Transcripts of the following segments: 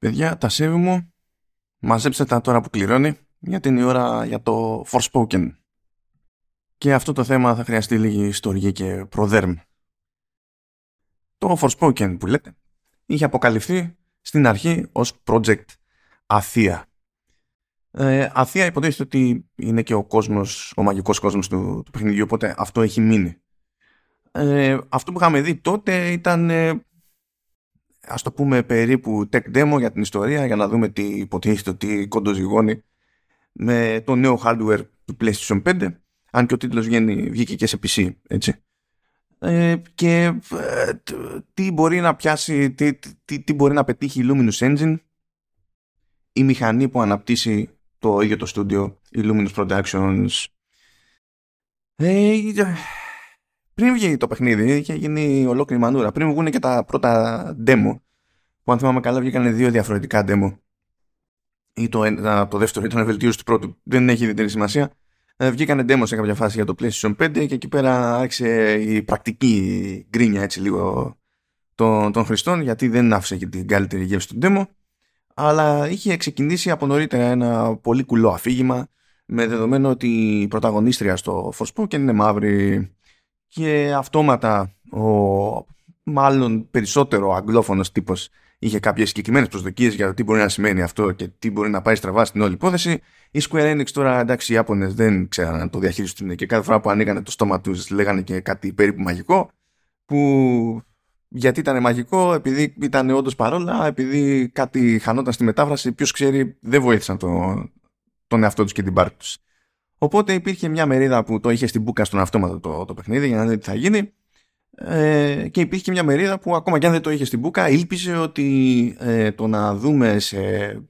Παιδιά, τα σέβη μου, μαζέψτε τα τώρα που κληρώνει, γιατί είναι η ώρα για το Forspoken. Και αυτό το θέμα θα χρειαστεί λίγη ιστορία και προδέρμ. Το Forspoken που λέτε, είχε αποκαλυφθεί στην αρχή ως project Αθία. Ε, Αθία υποτίθεται ότι είναι και ο κόσμος, ο μαγικός κόσμος του, του παιχνιδιού, οπότε αυτό έχει μείνει. Ε, αυτό που είχαμε δει τότε ήταν ε, ας το πούμε περίπου tech demo για την ιστορία για να δούμε τι υποτίθεται ότι κοντοζυγώνει με το νέο hardware του PlayStation 5 αν και ο τίτλος βγαίνει, βγήκε και σε PC έτσι. Ε, και ε, τι μπορεί να πιάσει τι, τι, τι, μπορεί να πετύχει η Luminous Engine η μηχανή που αναπτύσσει το ίδιο το στούντιο η Luminous Productions. Ε, πριν βγει το παιχνίδι, είχε γίνει ολόκληρη μανούρα. Πριν βγουν και τα πρώτα demo, που αν θυμάμαι καλά βγήκαν δύο διαφορετικά demo. Ή το, το δεύτερο ήταν βελτίωση του πρώτου. Δεν έχει ιδιαίτερη σημασία. Ε, βγήκαν demo σε κάποια φάση για το PlayStation 5 και εκεί πέρα άρχισε η πρακτική γκρίνια έτσι λίγο των, των χρηστών γιατί δεν άφησε και την καλύτερη γεύση του demo αλλά είχε ξεκινήσει από νωρίτερα ένα πολύ κουλό αφήγημα με δεδομένο ότι η πρωταγωνίστρια στο Forspoken είναι μαύρη και αυτόματα ο μάλλον περισσότερο αγγλόφωνος τύπος είχε κάποιες συγκεκριμένες προσδοκίες για το τι μπορεί να σημαίνει αυτό και τι μπορεί να πάει στραβά στην όλη υπόθεση. Η Square Enix τώρα εντάξει οι Ιάπωνες δεν ξέραν να το διαχειριστούν και κάθε φορά που ανοίγανε το στόμα τους λέγανε και κάτι περίπου μαγικό που γιατί ήταν μαγικό, επειδή ήταν όντως παρόλα, επειδή κάτι χανόταν στη μετάφραση, ποιος ξέρει, δεν βοήθησαν το, τον εαυτό τους και την πάρτη τους. Οπότε υπήρχε μια μερίδα που το είχε στην μπουκα στον αυτόματο το, το παιχνίδι για να δει τι θα γίνει. Ε, και υπήρχε μια μερίδα που ακόμα και αν δεν το είχε στην μπουκα ήλπιζε ότι ε, το να δούμε σε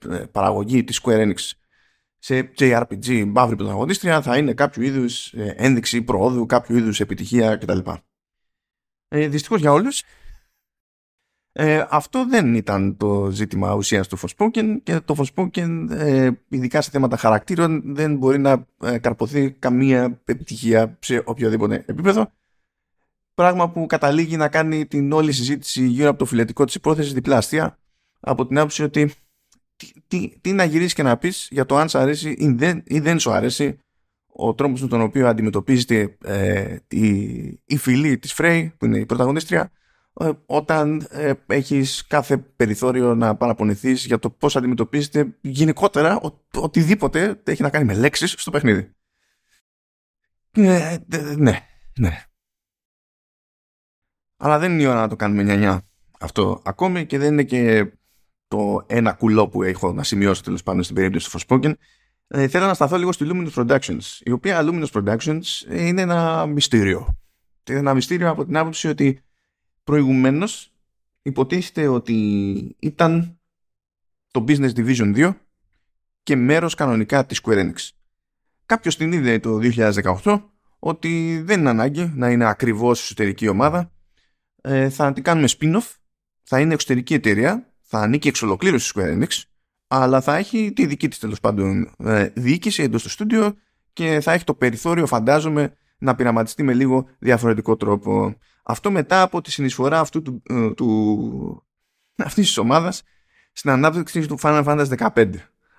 ε, παραγωγή της Square Enix σε JRPG μαύρη πρωταγωνίστρια θα είναι κάποιο είδους ε, ένδειξη προόδου, κάποιο είδους επιτυχία κτλ. Ε, δυστυχώς για όλους ε, αυτό δεν ήταν το ζήτημα ουσίας του Forspoken και το Forspoken ε, ειδικά σε θέματα χαρακτήρων δεν μπορεί να ε, καρποθεί καμία επιτυχία σε οποιοδήποτε επίπεδο. Πράγμα που καταλήγει να κάνει την όλη συζήτηση γύρω από το φιλετικό της υπόθεσης διπλάστια από την άποψη ότι τι, τι, τι να γυρίσεις και να πεις για το αν σου αρέσει ή δεν, ή δεν σου αρέσει ο τρόπος με τον οποίο αντιμετωπίζεται ε, η, η φυλή της Φρέη που είναι η πρωταγωνίστρια ε, όταν ε, έχεις κάθε περιθώριο να παραπονηθείς για το πώς αντιμετωπίζεται γενικότερα ο, οτιδήποτε έχει να κάνει με λέξεις στο παιχνίδι. Ε, ναι, ναι. Αλλά δεν είναι η ώρα να το κάνουμε νιανιά αυτό ακόμη και δεν είναι και το ένα κουλό που έχω να σημειώσω τέλος πάντων στην περίπτωση του Forspoken. Ε, θέλω να σταθώ λίγο στη Luminous Productions, η οποία Luminous Productions είναι ένα μυστήριο. Είναι ένα μυστήριο από την άποψη ότι προηγουμένως υποτίθεται ότι ήταν το Business Division 2 και μέρος κανονικά της Square Enix. Κάποιος την είδε το 2018 ότι δεν είναι ανάγκη να είναι ακριβώς εσωτερική ομάδα. Ε, θα την κάνουμε spin-off, θα είναι εξωτερική εταιρεία, θα ανήκει εξ ολοκλήρωση στη Square Enix, αλλά θα έχει τη δική της τέλος πάντων ε, διοίκηση εντός του στούντιο και θα έχει το περιθώριο φαντάζομαι να πειραματιστεί με λίγο διαφορετικό τρόπο. Αυτό μετά από τη συνεισφορά αυτού του, ε, του, αυτής της ομάδας στην ανάπτυξη του Final Fantasy 15.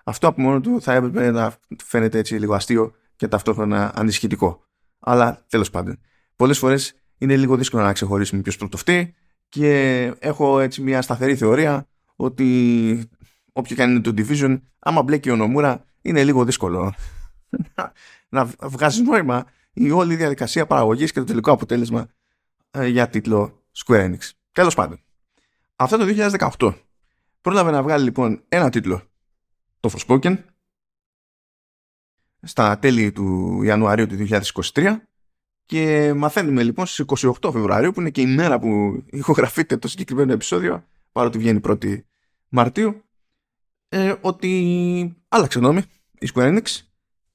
Αυτό από μόνο του θα έπρεπε να φαίνεται έτσι λίγο αστείο και ταυτόχρονα ανησυχητικό. Αλλά τέλος πάντων. Πολλές φορές είναι λίγο δύσκολο να ξεχωρίσουμε ποιος πρωτοφτεί και έχω έτσι μια σταθερή θεωρία ότι όποιο και αν είναι το Division, άμα μπλέκει ο Νομούρα, είναι λίγο δύσκολο να, να βγάζει νόημα η όλη διαδικασία παραγωγής και το τελικό αποτέλεσμα ε, για τίτλο Square Enix. Τέλος πάντων. Αυτό το 2018 πρόλαβε να βγάλει λοιπόν ένα τίτλο το Forspoken στα τέλη του Ιανουαρίου του 2023 και μαθαίνουμε λοιπόν στις 28 Φεβρουαρίου που είναι και η μέρα που ηχογραφείται το συγκεκριμένο επεισόδιο παρότι βγαίνει 1η Μαρτίου ε, ότι άλλαξε νόμι η Square Enix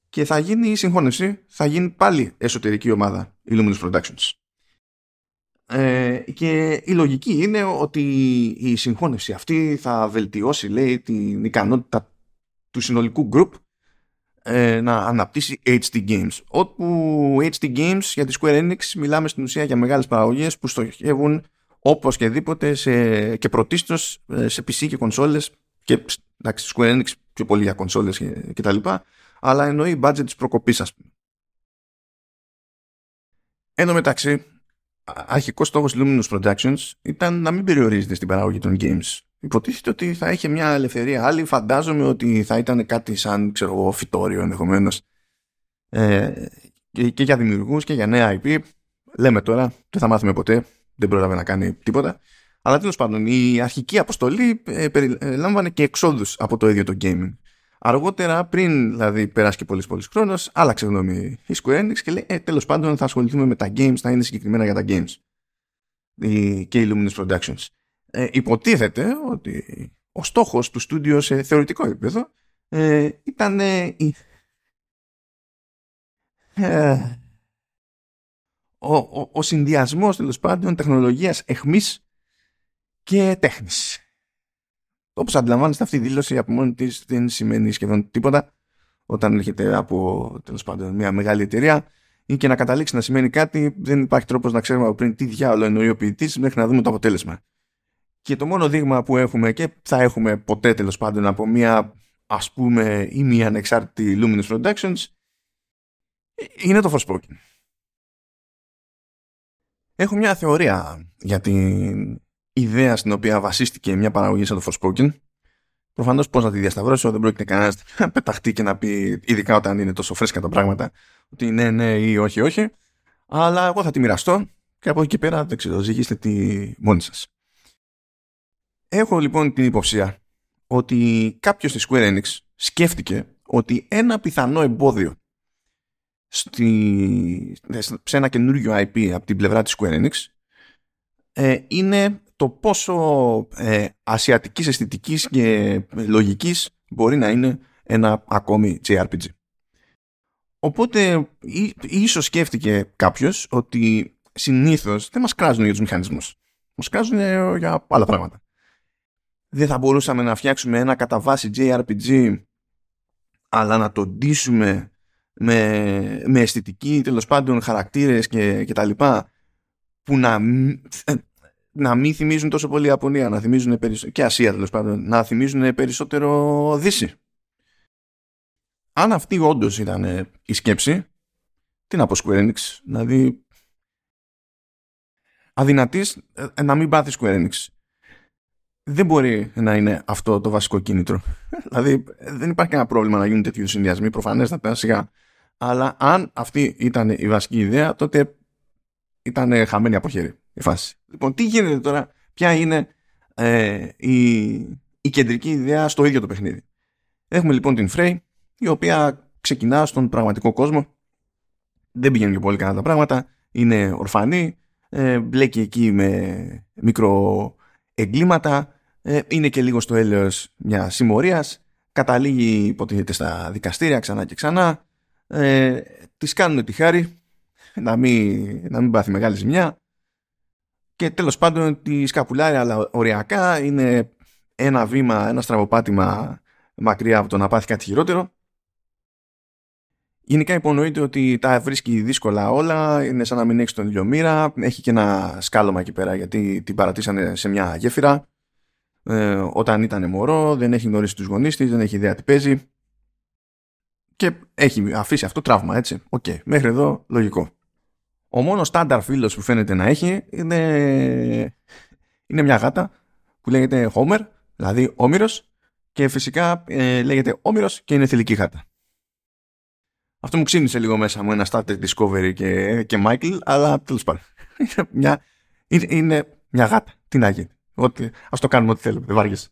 και θα γίνει η συγχώνευση, θα γίνει πάλι εσωτερική ομάδα Illuminous Productions. Ε, και η λογική είναι ότι η συγχώνευση αυτή θα βελτιώσει λέει την ικανότητα του συνολικού group ε, να αναπτύσσει HD Games. Όπου HD Games για τη Square Enix μιλάμε στην ουσία για μεγάλες παραγωγές που στοχεύουν όπως και δίποτε σε, και πρωτίστως ε, σε PC και κονσόλες και εντάξει, Square Enix πιο πολύ για κονσόλες και, και τα λοιπά, αλλά εννοεί budget της προκοπής ας πούμε. Εν τω μεταξύ, αρχικός στόχος Luminous Productions ήταν να μην περιορίζεται στην παραγωγή των games. Υποτίθεται ότι θα είχε μια ελευθερία άλλη. Φαντάζομαι ότι θα ήταν κάτι σαν ξέρω εγώ, φυτόριο ενδεχομένως. Ε, και, και, για δημιουργούς και για νέα IP. Λέμε τώρα, δεν θα μάθουμε ποτέ. Δεν πρόλαβε να κάνει τίποτα. Αλλά τέλος πάντων, η αρχική αποστολή ε, περιλάμβανε και εξόδους από το ίδιο το gaming. Αργότερα, πριν δηλαδή περάσει και πολύ πολύ χρόνος, άλλαξε γνώμη η Square Enix και λέει: ε, Τέλος πάντων, θα ασχοληθούμε με τα games, θα είναι συγκεκριμένα για τα games. Η, και οι Luminous Productions. Ε, υποτίθεται ότι ο στόχος του στούντιο σε θεωρητικό επίπεδο ε, ήταν ε, ο, ο, ο συνδυασμός τέλος πάντων τεχνολογίας εχμής και τέχνης. Όπως αντιλαμβάνεστε αυτή η δήλωση από μόνη της δεν σημαίνει σχεδόν τίποτα όταν έρχεται από τέλος πάντων μια μεγάλη εταιρεία ή και να καταλήξει να σημαίνει κάτι δεν υπάρχει τρόπος να ξέρουμε από πριν τι διάολο εννοεί ο ποιητής μέχρι να δούμε το αποτέλεσμα. Και το μόνο δείγμα που έχουμε και θα έχουμε ποτέ τέλος πάντων από μια ας πούμε ή μια ανεξάρτητη Luminous Productions είναι το Forspoken. Έχω μια θεωρία για την ιδέα στην οποία βασίστηκε μια παραγωγή σαν το Forspoken. Προφανώς πώς να τη διασταυρώσω, δεν πρόκειται κανένας να πεταχτεί και να πει, ειδικά όταν είναι τόσο φρέσκα τα πράγματα, ότι ναι, ναι ή όχι, όχι. Αλλά εγώ θα τη μοιραστώ και από εκεί και πέρα δεν ξέρω, ζυγίστε τη μόνοι σας. Έχω λοιπόν την υποψία ότι κάποιος στη Square Enix σκέφτηκε ότι ένα πιθανό εμπόδιο στη, σε ένα καινούργιο IP από την πλευρά της Square Enix ε, είναι το πόσο ε, ασιατικής αισθητικής και λογικής μπορεί να είναι ένα ακόμη JRPG. Οπότε ή, ίσως σκέφτηκε κάποιος ότι συνήθως δεν μας κράζουν για τους μηχανισμούς. Μας κράζουν για άλλα πράγματα δεν θα μπορούσαμε να φτιάξουμε ένα κατά βάση JRPG αλλά να το ντύσουμε με, με αισθητική τέλος πάντων χαρακτήρες και, και τα λοιπά που να, να μην θυμίζουν τόσο πολύ Ιαπωνία να θυμίζουν και Ασία τέλος πάντων να θυμίζουν περισσότερο Δύση αν αυτή όντως ήταν η σκέψη τι να πω Square Enix δηλαδή αδυνατής ε, να μην πάθει Square Enix δεν μπορεί να είναι αυτό το βασικό κίνητρο. δηλαδή δεν υπάρχει κανένα πρόβλημα να γίνουν τέτοιου συνδυασμοί, προφανέστατα σιγά. Αλλά αν αυτή ήταν η βασική ιδέα, τότε ήταν χαμένη από χέρι η φάση. Λοιπόν, τι γίνεται τώρα, ποια είναι ε, η, η κεντρική ιδέα στο ίδιο το παιχνίδι. Έχουμε λοιπόν την Frey, η οποία ξεκινά στον πραγματικό κόσμο. Δεν πηγαίνουν και πολύ καλά τα πράγματα. Είναι ορφανή, ε, μπλέκει εκεί με μικρο εγκλήματα, ε, είναι και λίγο στο έλεος μια συμμορίας, καταλήγει υποτίθεται στα δικαστήρια ξανά και ξανά, ε, της κάνουν τη χάρη να μην, να μην πάθει μεγάλη ζημιά και τέλος πάντων τη σκαπουλάρει αλλά οριακά είναι ένα βήμα, ένα στραβοπάτημα μακριά από το να πάθει κάτι χειρότερο Γενικά υπονοείται ότι τα βρίσκει δύσκολα όλα, είναι σαν να μην έχει στον ήλιο μοίρα, έχει και ένα σκάλωμα εκεί πέρα γιατί την παρατήσανε σε μια γέφυρα ε, όταν ήταν μωρό, δεν έχει γνωρίσει τους γονείς της, δεν έχει ιδέα τι παίζει και έχει αφήσει αυτό τραύμα, έτσι. OK, okay. μέχρι εδώ λογικό. Ο μόνος στάνταρ φίλος που φαίνεται να έχει είναι, είναι μια γάτα που λέγεται Homer, δηλαδή Όμηρος και φυσικά ε, λέγεται Όμηρος και είναι θηλυκή γάτα. Αυτό μου ξύνησε λίγο μέσα μου ένα Star Trek Discovery και, και Michael, αλλά τέλος πάντων. Είναι μια, είναι, είναι μια γάτα. Τι να γίνει. Ότι, ας το κάνουμε ό,τι θέλουμε, δεν βάργεσαι.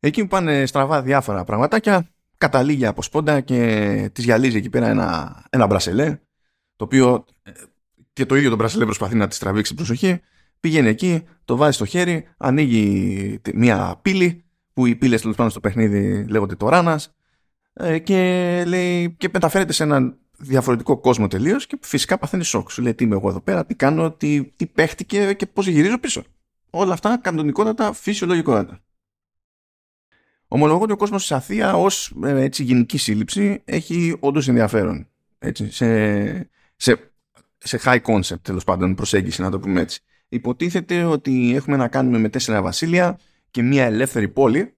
Εκεί που πάνε στραβά διάφορα πραγματάκια, καταλήγει από σπόντα και τη γυαλίζει εκεί πέρα ένα, ένα μπρασελέ, το οποίο ε, και το ίδιο το μπρασελέ προσπαθεί να της τραβήξει προσοχή. Πηγαίνει εκεί, το βάζει στο χέρι, ανοίγει μια πύλη, που οι πύλες τέλος πάνω στο παιχνίδι λέγονται το ε, και, λέει, και μεταφέρεται σε έναν διαφορετικό κόσμο τελείως και φυσικά παθαίνει σοκ. Σου λέει τι είμαι εγώ εδώ πέρα, τι κάνω, τι, τι παίχτηκε και πώς γυρίζω πίσω όλα αυτά κανονικότατα, φυσιολογικότατα. Ομολογώ ότι ο κόσμος της Αθήνα ως ε, γενική σύλληψη έχει όντως ενδιαφέρον. Έτσι, σε, σε, σε high concept τέλος πάντων προσέγγιση, να το πούμε έτσι. Υποτίθεται ότι έχουμε να κάνουμε με τέσσερα βασίλεια και μια ελεύθερη πόλη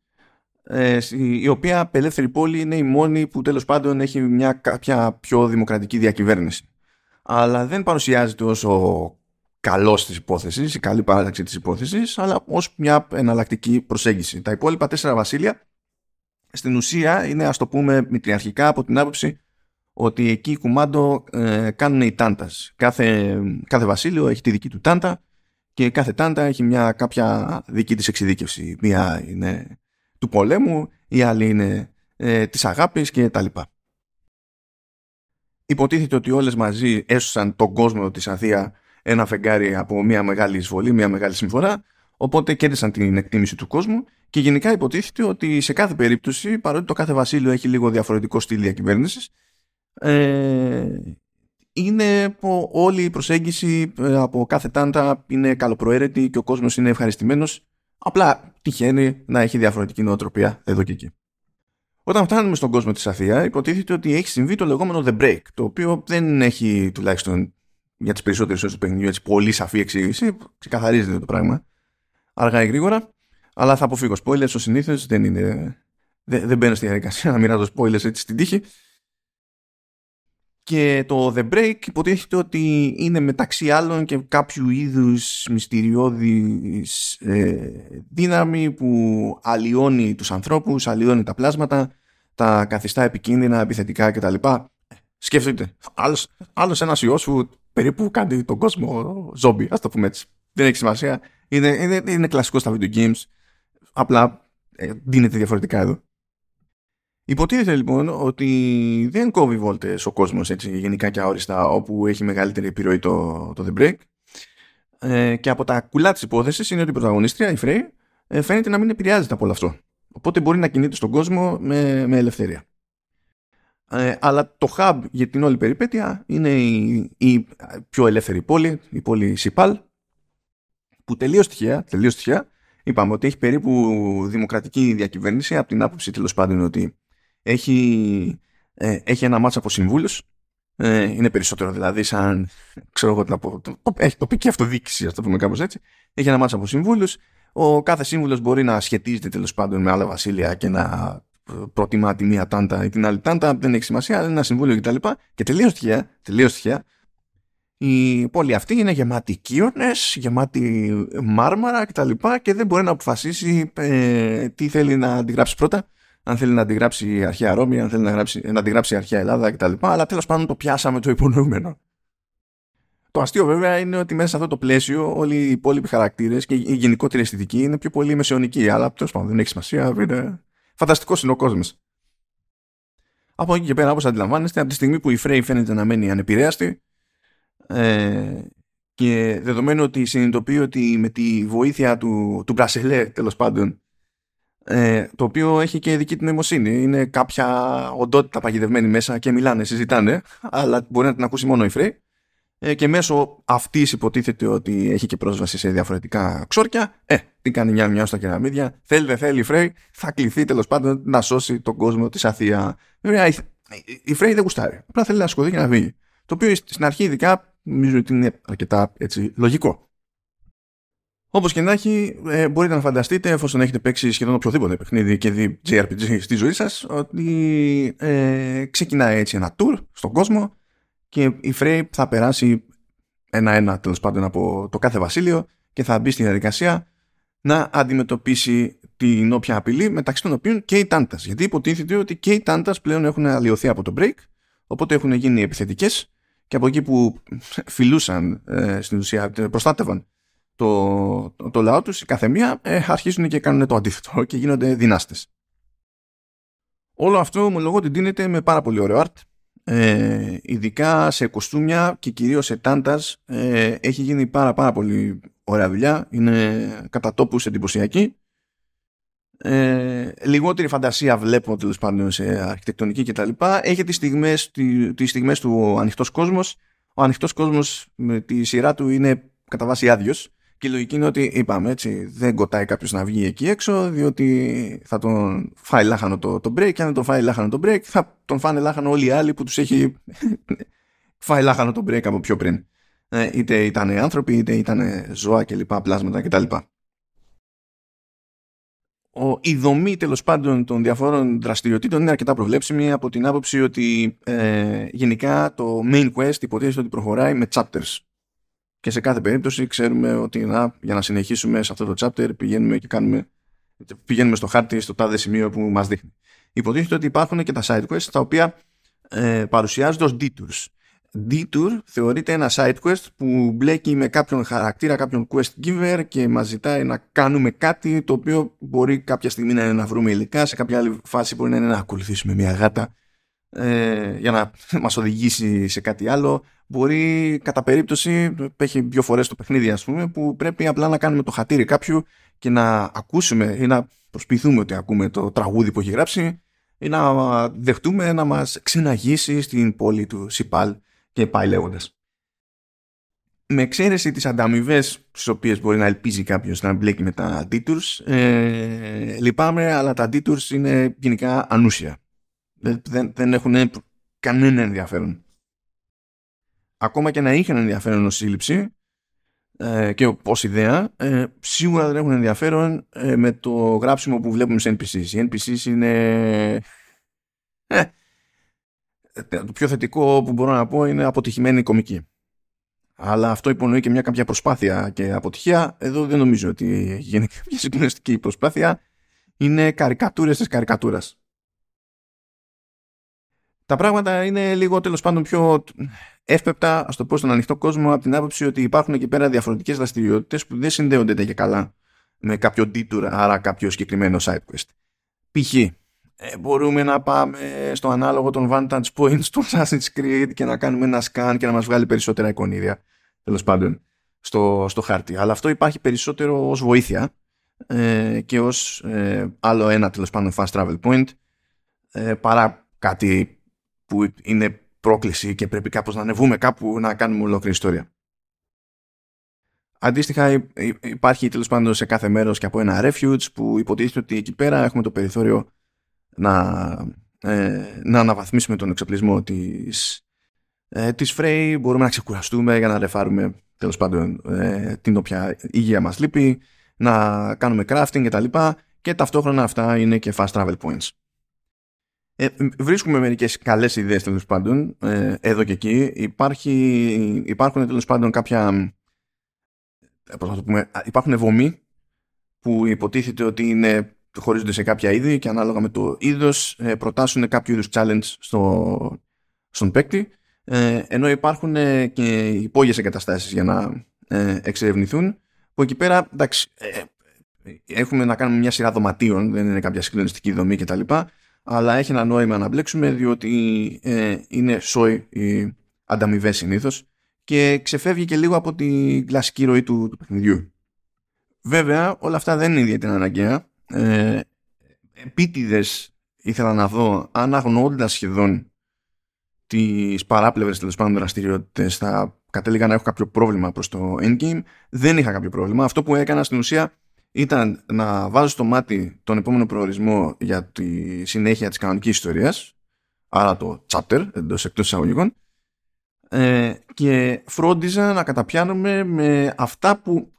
ε, η οποία απελεύθερη πόλη είναι η μόνη που τέλος πάντων έχει μια κάποια πιο δημοκρατική διακυβέρνηση. Αλλά δεν παρουσιάζεται όσο καλός της υπόθεσης, η καλή παράταξη της υπόθεσης, αλλά ως μια εναλλακτική προσέγγιση. Τα υπόλοιπα τέσσερα βασίλεια στην ουσία είναι ας το πούμε μητριαρχικά από την άποψη ότι εκεί οι κουμάντο ε, κάνουν οι τάντας. Κάθε, κάθε βασίλειο έχει τη δική του τάντα και κάθε τάντα έχει μια κάποια δική της εξειδίκευση. Μία είναι του πολέμου, η άλλη είναι ε, της αγάπης και τα λοιπά. Υποτίθεται ότι όλες μαζί έσωσαν τον κόσμο της Αθήα ένα φεγγάρι από μια μεγάλη εισβολή, μια μεγάλη συμφορά, οπότε κέρδισαν την εκτίμηση του κόσμου και γενικά υποτίθεται ότι σε κάθε περίπτωση, παρότι το κάθε βασίλειο έχει λίγο διαφορετικό στυλ διακυβέρνησης, ε, είναι όλη η προσέγγιση ε, από κάθε τάντα είναι καλοπροαίρετη και ο κόσμος είναι ευχαριστημένος απλά τυχαίνει να έχει διαφορετική νοοτροπία εδώ και εκεί. Όταν φτάνουμε στον κόσμο της Αθήα υποτίθεται ότι έχει συμβεί το λεγόμενο The Break το οποίο δεν έχει τουλάχιστον για τις περισσότερες ώρες του παιχνιδιού έτσι πολύ σαφή εξήγηση ξεκαθαρίζεται το πράγμα αργά ή γρήγορα αλλά θα αποφύγω spoilers ο συνήθως δεν είναι δεν, δεν μπαίνω στη διαδικασία να μοιράζω spoilers έτσι στην τύχη και το The Break υποτίθεται ότι είναι μεταξύ άλλων και κάποιου είδους μυστηριώδης ε, δύναμη που αλλοιώνει τους ανθρώπους, αλλοιώνει τα πλάσματα, τα καθιστά επικίνδυνα, επιθετικά κτλ. Σκέφτεται, άλλος, άλλος ένας ιός που περίπου κάνει τον κόσμο ζόμπι, ας το πούμε έτσι. Δεν έχει σημασία. Είναι, είναι, είναι κλασικό στα video games. Απλά ε, δίνεται διαφορετικά εδώ. Υποτίθεται λοιπόν ότι δεν κόβει βόλτες ο κόσμος έτσι γενικά και αόριστα όπου έχει μεγαλύτερη επιρροή το, το The Break ε, και από τα κουλά της υπόθεσης είναι ότι η πρωταγωνίστρια, η Frey, ε, φαίνεται να μην επηρεάζεται από όλο αυτό. Οπότε μπορεί να κινείται στον κόσμο με, με ελευθερία. Ε, αλλά το hub για την όλη περιπέτεια είναι η, η πιο ελεύθερη πόλη, η πόλη Σιπάλ, που τελείως τυχαία, τελείως τυχαία είπαμε ότι έχει περίπου δημοκρατική διακυβέρνηση από την άποψη τέλος πάντων ότι έχει, ε, έχει ένα μάτσα από συμβούλους. Ε, είναι περισσότερο δηλαδή σαν ξέρω εγώ να πω, το, έχει τοπική αυτοδιοίκηση, ας το πούμε κάπως έτσι. Έχει ένα μάτσα από συμβούλους. Ο κάθε σύμβουλος μπορεί να σχετίζεται τέλος πάντων με άλλα βασίλεια και να προτιμά τη μία τάντα ή την άλλη τάντα. Δεν έχει σημασία, είναι ένα συμβούλιο κτλ. Και, και τελείω τυχαία, τελείως τυχαία, η πόλη αυτή είναι γεμάτη κύονες, γεμάτη μάρμαρα κτλ. Και, και δεν μπορεί να αποφασίσει ε, τι θέλει να αντιγράψει πρώτα αν θέλει να αντιγράψει αρχαία Ρώμη, αν θέλει να, γράψει, να αντιγράψει αρχαία Ελλάδα κτλ. Αλλά τέλος πάντων το πιάσαμε το υπονοούμενο. Το αστείο βέβαια είναι ότι μέσα σε αυτό το πλαίσιο όλοι οι υπόλοιποι χαρακτήρες και η γενικότερη αισθητική είναι πιο πολύ μεσαιωνική. Αλλά τέλος πάντων δεν έχει σημασία. Είναι... Φανταστικός είναι ο κόσμος. Από εκεί και πέρα, όπως αντιλαμβάνεστε, από τη στιγμή που η Frey φαίνεται να μένει ανεπηρέαστη ε, και δεδομένου ότι συνειδητοποιεί ότι με τη βοήθεια του, του Μπρασελέ τέλος πάντων ε, το οποίο έχει και δική του νοημοσύνη. Είναι κάποια οντότητα παγιδευμένη μέσα και μιλάνε, συζητάνε, αλλά μπορεί να την ακούσει μόνο η Φρέη. Ε, και μέσω αυτής υποτίθεται ότι έχει και πρόσβαση σε διαφορετικά ξόρκια. Ε, τι κάνει μια μια στα κεραμίδια. Θέλει δεν θέλει η Φρέη, θα κληθεί τέλος πάντων να σώσει τον κόσμο της Αθήα. Βέβαια, η, η Φρέη δεν γουστάρει. Απλά θέλει να σκοτεί και να βγει. Το οποίο στην αρχή, ειδικά, νομίζω ότι είναι αρκετά έτσι, λογικό. Όπως και να έχει, ε, μπορείτε να φανταστείτε, εφόσον έχετε παίξει σχεδόν οποιοδήποτε παιχνίδι και δει JRPG στη ζωή σας, ότι ε, ξεκινάει έτσι ένα tour στον κόσμο και η Frey θα περάσει ένα-ένα τέλος πάντων από το κάθε βασίλειο και θα μπει στη διαδικασία να αντιμετωπίσει την όποια απειλή μεταξύ των οποίων και οι Τάντας. Γιατί υποτίθεται ότι και οι Τάντας πλέον έχουν αλλοιωθεί από το break, οπότε έχουν γίνει επιθετικές και από εκεί που φιλούσαν ε, στην ουσία, προστάτευαν το, το, το λαό τους, η καθεμία ε, αρχίζουν και κάνουν το αντίθετο και γίνονται δυνάστες. Όλο αυτό ομολογώ ότι δίνεται με πάρα πολύ ωραίο art. Ε, ειδικά σε κοστούμια και κυρίως σε τάντας ε, έχει γίνει πάρα πάρα πολύ ωραία δουλειά. Είναι κατά τόπους εντυπωσιακή. Ε, λιγότερη φαντασία βλέπω τέλος πάντων σε αρχιτεκτονική κτλ. Έχει τις στιγμές, τις στιγμές του ανοιχτός κόσμος. Ο ανοιχτός κόσμος με τη σειρά του είναι κατά βάση άδειος και η λογική είναι ότι είπαμε έτσι, δεν κοτάει κάποιος να βγει εκεί έξω, διότι θα τον φάει λάχανο το, το break. Και αν δεν τον φάει λάχανο το break, θα τον φάνε λάχανο όλοι οι άλλοι που τους έχει φάει λάχανο το break από πιο πριν. Ε, είτε ήταν άνθρωποι, είτε ήταν ζώα και λοιπά, πλάσματα κτλ. ο, η δομή τέλος πάντων των διαφόρων δραστηριοτήτων είναι αρκετά προβλέψιμη από την άποψη ότι ε, γενικά το main quest υποτίθεται ότι προχωράει με chapters. Και σε κάθε περίπτωση ξέρουμε ότι να, για να συνεχίσουμε σε αυτό το chapter πηγαίνουμε και κάνουμε πηγαίνουμε στο χάρτη στο τάδε σημείο που μας δείχνει. Υποτίθεται ότι υπάρχουν και τα side quests τα οποία ε, παρουσιάζονται ως detours. Detour θεωρείται ένα side quest που μπλέκει με κάποιον χαρακτήρα, κάποιον quest giver και μας ζητάει να κάνουμε κάτι το οποίο μπορεί κάποια στιγμή να είναι να βρούμε υλικά, σε κάποια άλλη φάση μπορεί να είναι να ακολουθήσουμε μια γάτα ε, για να μας οδηγήσει σε κάτι άλλο. Μπορεί κατά περίπτωση, έχει δύο φορές το παιχνίδι ας πούμε, που πρέπει απλά να κάνουμε το χατήρι κάποιου και να ακούσουμε ή να προσποιηθούμε ότι ακούμε το τραγούδι που έχει γράψει ή να δεχτούμε να μας ξεναγήσει στην πόλη του Σιπάλ και πάει λέγοντας. Με εξαίρεση τις ανταμοιβές στις οποίες μπορεί να ελπίζει κάποιος να μπλέκει με τα detours ε, λυπάμαι αλλά τα detours είναι γενικά ανούσια δεν, δεν, δεν έχουν κανένα ενδιαφέρον ακόμα και να είχαν ενδιαφέρον ως σύλληψη ε, και ως ιδέα ε, σίγουρα δεν έχουν ενδιαφέρον ε, με το γράψιμο που βλέπουμε σε NPCs οι NPCs είναι ε, το πιο θετικό που μπορώ να πω είναι αποτυχημένη κομική. Αλλά αυτό υπονοεί και μια κάποια προσπάθεια και αποτυχία. Εδώ δεν νομίζω ότι γίνει κάποια συγκλονιστική προσπάθεια. Είναι καρικατούρες της καρικατούρας. Τα πράγματα είναι λίγο τέλος πάντων πιο εύπεπτα, ας το πω, στον ανοιχτό κόσμο από την άποψη ότι υπάρχουν εκεί πέρα διαφορετικές δραστηριότητες που δεν συνδέονται και καλά με κάποιο detour, άρα κάποιο συγκεκριμένο side quest. Π.χ ε, μπορούμε να πάμε στο ανάλογο των vantage points του Assassin's Creed και να κάνουμε ένα scan και να μας βγάλει περισσότερα εικονίδια τέλος πάντων στο, στο χάρτη. Αλλά αυτό υπάρχει περισσότερο ως βοήθεια ε, και ως ε, άλλο ένα τέλος πάντων fast travel point ε, παρά κάτι που είναι πρόκληση και πρέπει κάπως να ανεβούμε κάπου να κάνουμε ολόκληρη ιστορία. Αντίστοιχα υπάρχει τέλος πάντων σε κάθε μέρος και από ένα refuge που υποτίθεται ότι εκεί πέρα έχουμε το περιθώριο να, ε, να αναβαθμίσουμε τον εξοπλισμό της, ε, της Frey, μπορούμε να ξεκουραστούμε για να ρεφάρουμε τέλος πάντων ε, την όποια υγεία μας λείπει, να κάνουμε crafting και τα λοιπά και ταυτόχρονα αυτά είναι και fast travel points. Ε, βρίσκουμε μερικές καλές ιδέες τέλος πάντων ε, εδώ και εκεί. Υπάρχει, υπάρχουν τέλος πάντων κάποια πώς να το πούμε, υπάρχουν βομοί που υποτίθεται ότι είναι χωρίζονται σε κάποια είδη και ανάλογα με το είδος ε, προτάσουν κάποιο είδους challenge στο, στον παίκτη ε, ενώ υπάρχουν ε, και υπόγειες εγκαταστάσεις για να εξερευνηθούν που εκεί πέρα εντάξει, έχουμε να κάνουμε μια σειρά δωματίων δεν είναι κάποια συγκλονιστική δομή κτλ αλλά έχει ένα νόημα να μπλέξουμε διότι είναι σόι οι ανταμοιβέ συνήθως και ξεφεύγει και λίγο από την κλασική ροή του, του παιχνιδιού. Βέβαια, όλα αυτά δεν είναι ιδιαίτερα αναγκαία ε, επίτηδες ήθελα να δω αν αγνοώντας σχεδόν τις παράπλευρες τέλος πάντων δραστηριότητες θα κατέληγα να έχω κάποιο πρόβλημα προς το endgame δεν είχα κάποιο πρόβλημα αυτό που έκανα στην ουσία ήταν να βάζω στο μάτι τον επόμενο προορισμό για τη συνέχεια της κανονικής ιστορίας άρα το chapter εντός εκτός εισαγωγικών ε, και φρόντιζα να καταπιάνομαι με αυτά που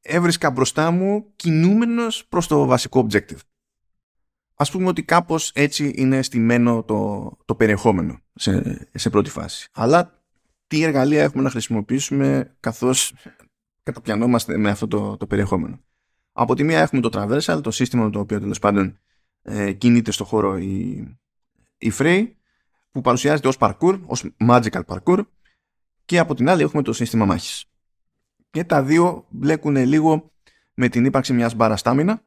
έβρισκα μπροστά μου κινούμενος προς το βασικό objective. Ας πούμε ότι κάπως έτσι είναι στημένο το, το περιεχόμενο σε, σε πρώτη φάση. Αλλά τι εργαλεία έχουμε να χρησιμοποιήσουμε καθώς καταπιανόμαστε με αυτό το, το περιεχόμενο. Από τη μία έχουμε το traversal, το σύστημα με το οποίο τέλος πάντων ε, κινείται στο χώρο η, η Frey, που παρουσιάζεται ως parkour, ως magical parkour, και από την άλλη έχουμε το σύστημα μάχης και τα δύο μπλέκουν λίγο με την ύπαρξη μιας μπάρας στάμινα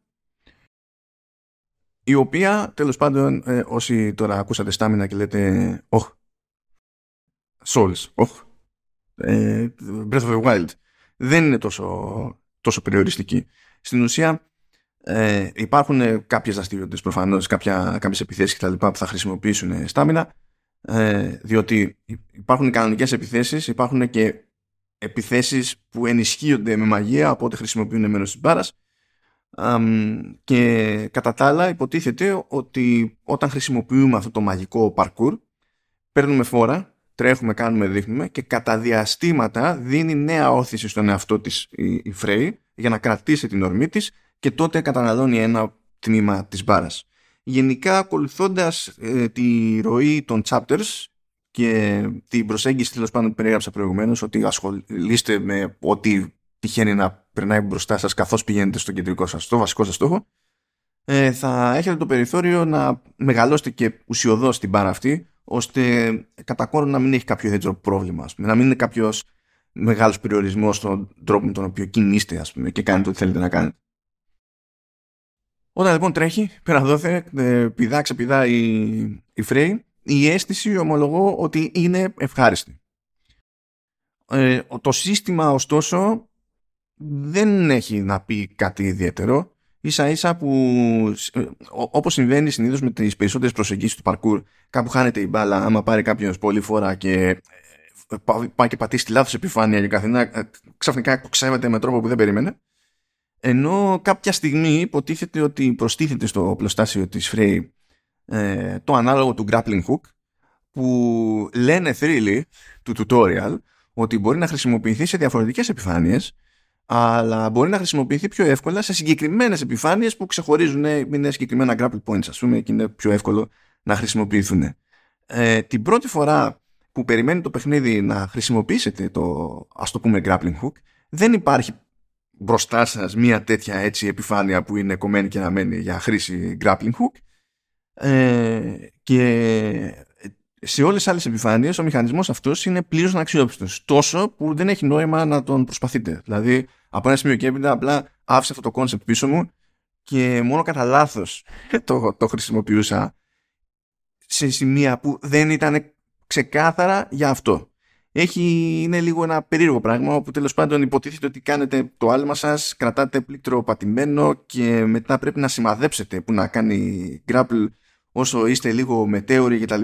η οποία τέλος πάντων ε, όσοι τώρα ακούσατε στάμινα και λέτε «Ωχ, Souls, όχ, ε, Breath of the Wild» δεν είναι τόσο, τόσο περιοριστική. Στην ουσία ε, υπάρχουν κάποιες δραστηριότητες προφανώς, κάποια, κάποιες επιθέσεις κτλ. που θα χρησιμοποιήσουν στάμινα ε, διότι υπάρχουν κανονικές επιθέσεις, υπάρχουν και επιθέσεις που ενισχύονται με μαγεία από ό,τι χρησιμοποιούν μέρος της μπάρας και κατά τα άλλα υποτίθεται ότι όταν χρησιμοποιούμε αυτό το μαγικό parkour παίρνουμε φόρα, τρέχουμε, κάνουμε, δείχνουμε και κατά διαστήματα δίνει νέα όθηση στον εαυτό της η, η Frey για να κρατήσει την ορμή της και τότε καταναλώνει ένα τμήμα της μπάρας. Γενικά ακολουθώντας ε, τη ροή των chapters και την προσέγγιση τέλος πάντων που περιέγραψα προηγουμένως ότι ασχολείστε με ό,τι τυχαίνει να περνάει μπροστά σας καθώς πηγαίνετε στο κεντρικό σας, στο βασικό σας στόχο ε, θα έχετε το περιθώριο να μεγαλώσετε και ουσιοδός την μπάρα αυτή ώστε κατά κόρο να μην έχει κάποιο ιδιαίτερο πρόβλημα να μην είναι κάποιος μεγάλος περιορισμός στον τρόπο με τον οποίο κινείστε ας πούμε, και κάνετε ό,τι θέλετε να κάνετε. Όταν λοιπόν τρέχει, πέρα δόθε, ε, πηδά ξεπηδά η, η Frey, η αίσθηση ομολογώ ότι είναι ευχάριστη. Ε, το σύστημα ωστόσο δεν έχει να πει κάτι ιδιαίτερο ίσα ίσα που ε, όπως συμβαίνει συνήθως με τις περισσότερες προσεγγίσεις του parkour κάπου χάνεται η μπάλα άμα πάρει κάποιος πολύ φορά και ε, πάει και πατήσει τη λάθος επιφάνεια και καθένα ξαφνικά ξέβεται με τρόπο που δεν περίμενε. Ενώ κάποια στιγμή υποτίθεται ότι προστίθεται στο πλωστάσιο της Frey ε, το ανάλογο του grappling hook που λένε thrilly του tutorial ότι μπορεί να χρησιμοποιηθεί σε διαφορετικές επιφάνειες αλλά μπορεί να χρησιμοποιηθεί πιο εύκολα σε συγκεκριμένες επιφάνειες που ξεχωρίζουν είναι συγκεκριμένα grapple points ας πούμε και είναι πιο εύκολο να χρησιμοποιηθούν. Ε, την πρώτη φορά που περιμένει το παιχνίδι να χρησιμοποιήσετε το ας το πούμε grappling hook δεν υπάρχει μπροστά σας μία τέτοια έτσι επιφάνεια που είναι κομμένη και αναμένη για χρήση grappling hook. Ε, και σε όλες τις άλλες επιφάνειες ο μηχανισμός αυτός είναι πλήρως αναξιόπιστος τόσο που δεν έχει νόημα να τον προσπαθείτε. Δηλαδή από ένα σημείο και έπειτα απλά άφησα αυτό το concept πίσω μου και μόνο κατά λάθος το, το χρησιμοποιούσα σε σημεία που δεν ήταν ξεκάθαρα για αυτό έχει, είναι λίγο ένα περίεργο πράγμα όπου τέλος πάντων υποτίθεται ότι κάνετε το άλμα σας, κρατάτε πλήκτρο πατημένο και μετά πρέπει να σημαδέψετε που να κάνει grapple όσο είστε λίγο μετέωροι κτλ.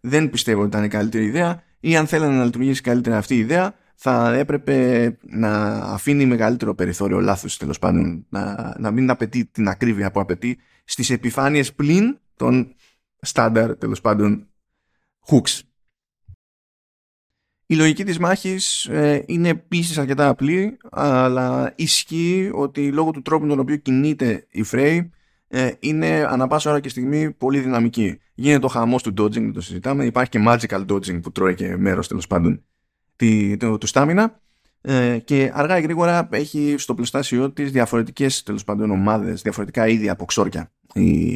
Δεν πιστεύω ότι ήταν η καλύτερη ιδέα ή αν θέλανε να λειτουργήσει καλύτερα αυτή η ιδέα θα έπρεπε να αφήνει μεγαλύτερο περιθώριο λάθος τέλος πάντων να, να μην απαιτεί την ακρίβεια που απαιτεί στις επιφάνειες πλην των στάνταρ τέλος πάντων hooks η λογική της μάχης ε, είναι επίσης αρκετά απλή, αλλά ισχύει ότι λόγω του τρόπου με τον οποίο κινείται η Frey ε, είναι ανα πάσα ώρα και στιγμή πολύ δυναμική. Γίνεται ο χαμός του dodging, δεν το συζητάμε. Υπάρχει και magical dodging που τρώει και μέρος τέλος πάντων του, του στάμινα. Ε, και αργά ή γρήγορα έχει στο πλωστάσιο της διαφορετικές τέλος πάντων ομάδες, διαφορετικά είδη από ξόρια η,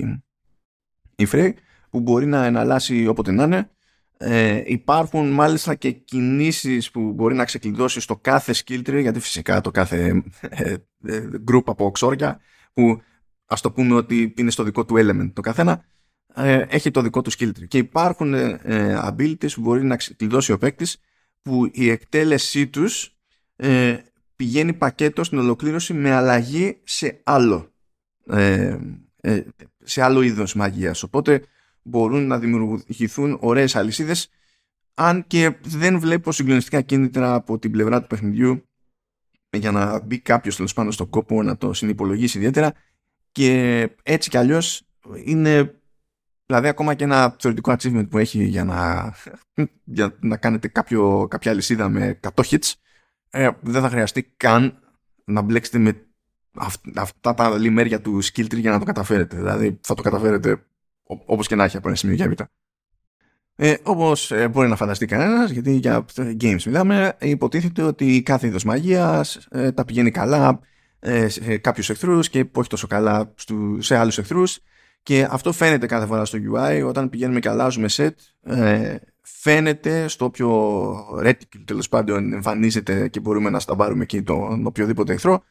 η Frey που μπορεί να εναλλάσσει όποτε να είναι ε, υπάρχουν μάλιστα και κινήσεις που μπορεί να ξεκλειδώσει στο κάθε skill tree γιατί φυσικά το κάθε ε, ε, group από οξόρια που ας το πούμε ότι είναι στο δικό του element το καθένα ε, έχει το δικό του skill tree. Και υπάρχουν ε, abilities που μπορεί να ξεκλειδώσει ο παίκτης που η εκτέλεσή τους πηγαίνει πακέτο στην ολοκλήρωση με αλλαγή σε άλλο σε άλλο είδος μαγείας. Οπότε μπορούν να δημιουργηθούν ωραίες αλυσίδες αν και δεν βλέπω συγκλονιστικά κίνητρα από την πλευρά του παιχνιδιού για να μπει κάποιος τέλος πάνω στον κόπο να το συνυπολογίσει ιδιαίτερα. Και έτσι κι αλλιώς είναι δηλαδή ακόμα και ένα θεωρητικό achievement που έχει για να, για να κάνετε κάποιο, κάποια αλυσίδα με 100 hits ε, δεν θα χρειαστεί καν να μπλέξετε με αυτά τα λιμέρια του skill tree για να το καταφέρετε. Δηλαδή θα το καταφέρετε όπως και να έχει από ένα σημείο και έπειτα. Ε, Όπως ε, μπορεί να φανταστεί κανένας, γιατί για games μιλάμε, υποτίθεται ότι κάθε είδος μαγείας ε, τα πηγαίνει καλά ε, σε κάποιους εχθρούς και όχι τόσο καλά στου, σε άλλους εχθρούς. Και αυτό φαίνεται κάθε φορά στο UI όταν πηγαίνουμε και αλλάζουμε set. Ε, φαίνεται στο όποιο reticle τέλος πάντων εμφανίζεται και μπορούμε να σταμπάρουμε εκεί τον οποιοδήποτε εχθρό.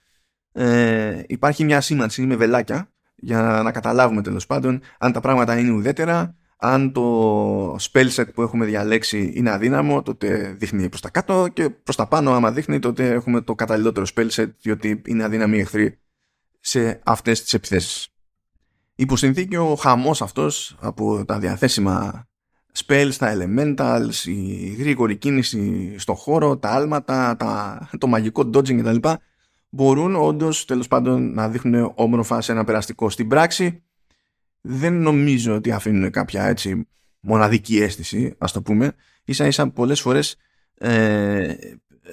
Ε, υπάρχει μια σήμανση με βελάκια για να καταλάβουμε τέλος πάντων αν τα πράγματα είναι ουδέτερα, αν το spell set που έχουμε διαλέξει είναι αδύναμο, τότε δείχνει προς τα κάτω και προς τα πάνω άμα δείχνει τότε έχουμε το καταλληλότερο spell set διότι είναι αδύναμοι εχθροί σε αυτές τις επιθέσεις. Υπό συνθήκη ο χαμός αυτός από τα διαθέσιμα spells, τα elementals, η γρήγορη κίνηση στο χώρο, τα άλματα, τα, το μαγικό dodging κτλ μπορούν όντως τέλος πάντων να δείχνουν όμορφα σε ένα περαστικό. Στην πράξη δεν νομίζω ότι αφήνουν κάποια έτσι μοναδική αίσθηση, ας το πούμε. Ίσα ίσα πολλές φορές ε,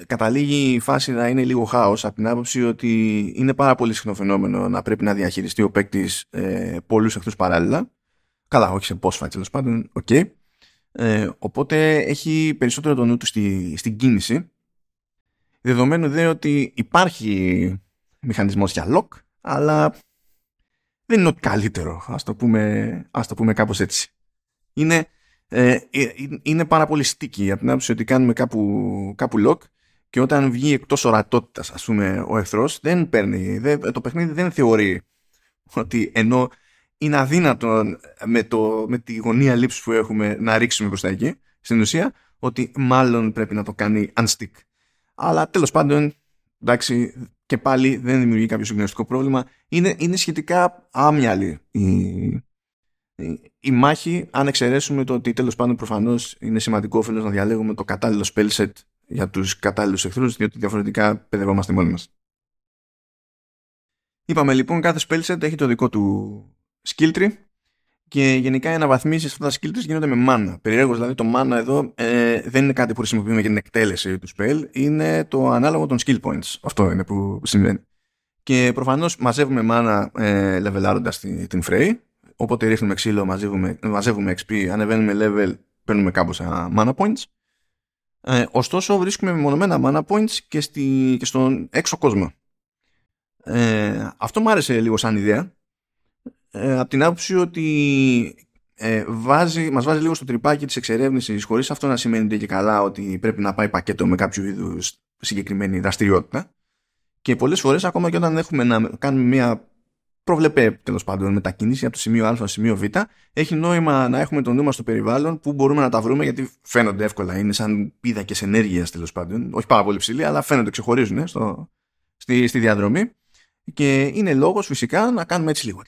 καταλήγει η φάση να είναι λίγο χάος από την άποψη ότι είναι πάρα πολύ συχνό φαινόμενο να πρέπει να διαχειριστεί ο παίκτης ε, πολλούς εχθρούς παράλληλα. Καλά, όχι σε boss fight τέλος πάντων, OK. Okay. Ε, οπότε έχει περισσότερο το νου του στη, στην κίνηση. Δεδομένου δε ότι υπάρχει μηχανισμός για lock, αλλά δεν είναι ότι καλύτερο, ας το πούμε, ας το πούμε κάπως έτσι. Είναι, ε, ε είναι πάρα πολύ sticky από την άποψη ότι κάνουμε κάπου, κάπου lock και όταν βγει εκτός ορατότητας ας πούμε ο εχθρός δεν παίρνει, δεν, το παιχνίδι δεν θεωρεί ότι ενώ είναι αδύνατο με, το, με τη γωνία λήψη που έχουμε να ρίξουμε προς τα εκεί στην ουσία ότι μάλλον πρέπει να το κάνει unstick. Αλλά τέλος πάντων εντάξει και πάλι δεν δημιουργεί κάποιο συγκλονιστικό πρόβλημα. Είναι, είναι σχετικά άμυαλη η, η, μάχη, αν εξαιρέσουμε το ότι τέλος πάντων προφανώς είναι σημαντικό όφελος να διαλέγουμε το κατάλληλο spell set για τους κατάλληλους εχθρούς, διότι διαφορετικά παιδευόμαστε μόνοι μας. Είπαμε λοιπόν, κάθε spell set έχει το δικό του skill tree και γενικά οι αναβαθμίσεις αυτά τα skill trees γίνονται με mana. Περιέργω δηλαδή το mana εδώ ε, δεν είναι κάτι που χρησιμοποιούμε για την εκτέλεση του spell, είναι το ανάλογο των skill points. Αυτό είναι που συμβαίνει. Και προφανώς μαζεύουμε mana ε, levelάροντα την, την Frey. Όποτε ρίχνουμε ξύλο, μαζεύουμε, μαζεύουμε XP, ανεβαίνουμε level, παίρνουμε κάμποσα mana points. Ε, ωστόσο, βρίσκουμε μεμονωμένα mana points και, στη, και στον έξω κόσμο. Ε, αυτό μου άρεσε λίγο σαν ιδέα ε, από την άποψη ότι ε, βάζει, μας βάζει λίγο στο τρυπάκι της εξερεύνησης χωρίς αυτό να σημαίνει και καλά ότι πρέπει να πάει πακέτο με κάποιο είδους συγκεκριμένη δραστηριότητα. Και πολλές φορές ακόμα και όταν έχουμε να κάνουμε μια προβλεπέ τέλος πάντων μετακίνηση από το σημείο Α στο σημείο Β έχει νόημα να έχουμε το νου στο περιβάλλον που μπορούμε να τα βρούμε γιατί φαίνονται εύκολα είναι σαν πίδακες ενέργειας τέλος πάντων. Όχι πάρα πολύ ψηλή αλλά φαίνονται ξεχωρίζουν στο, στη, στη διαδρομή. Και είναι λόγος φυσικά να κάνουμε έτσι λίγο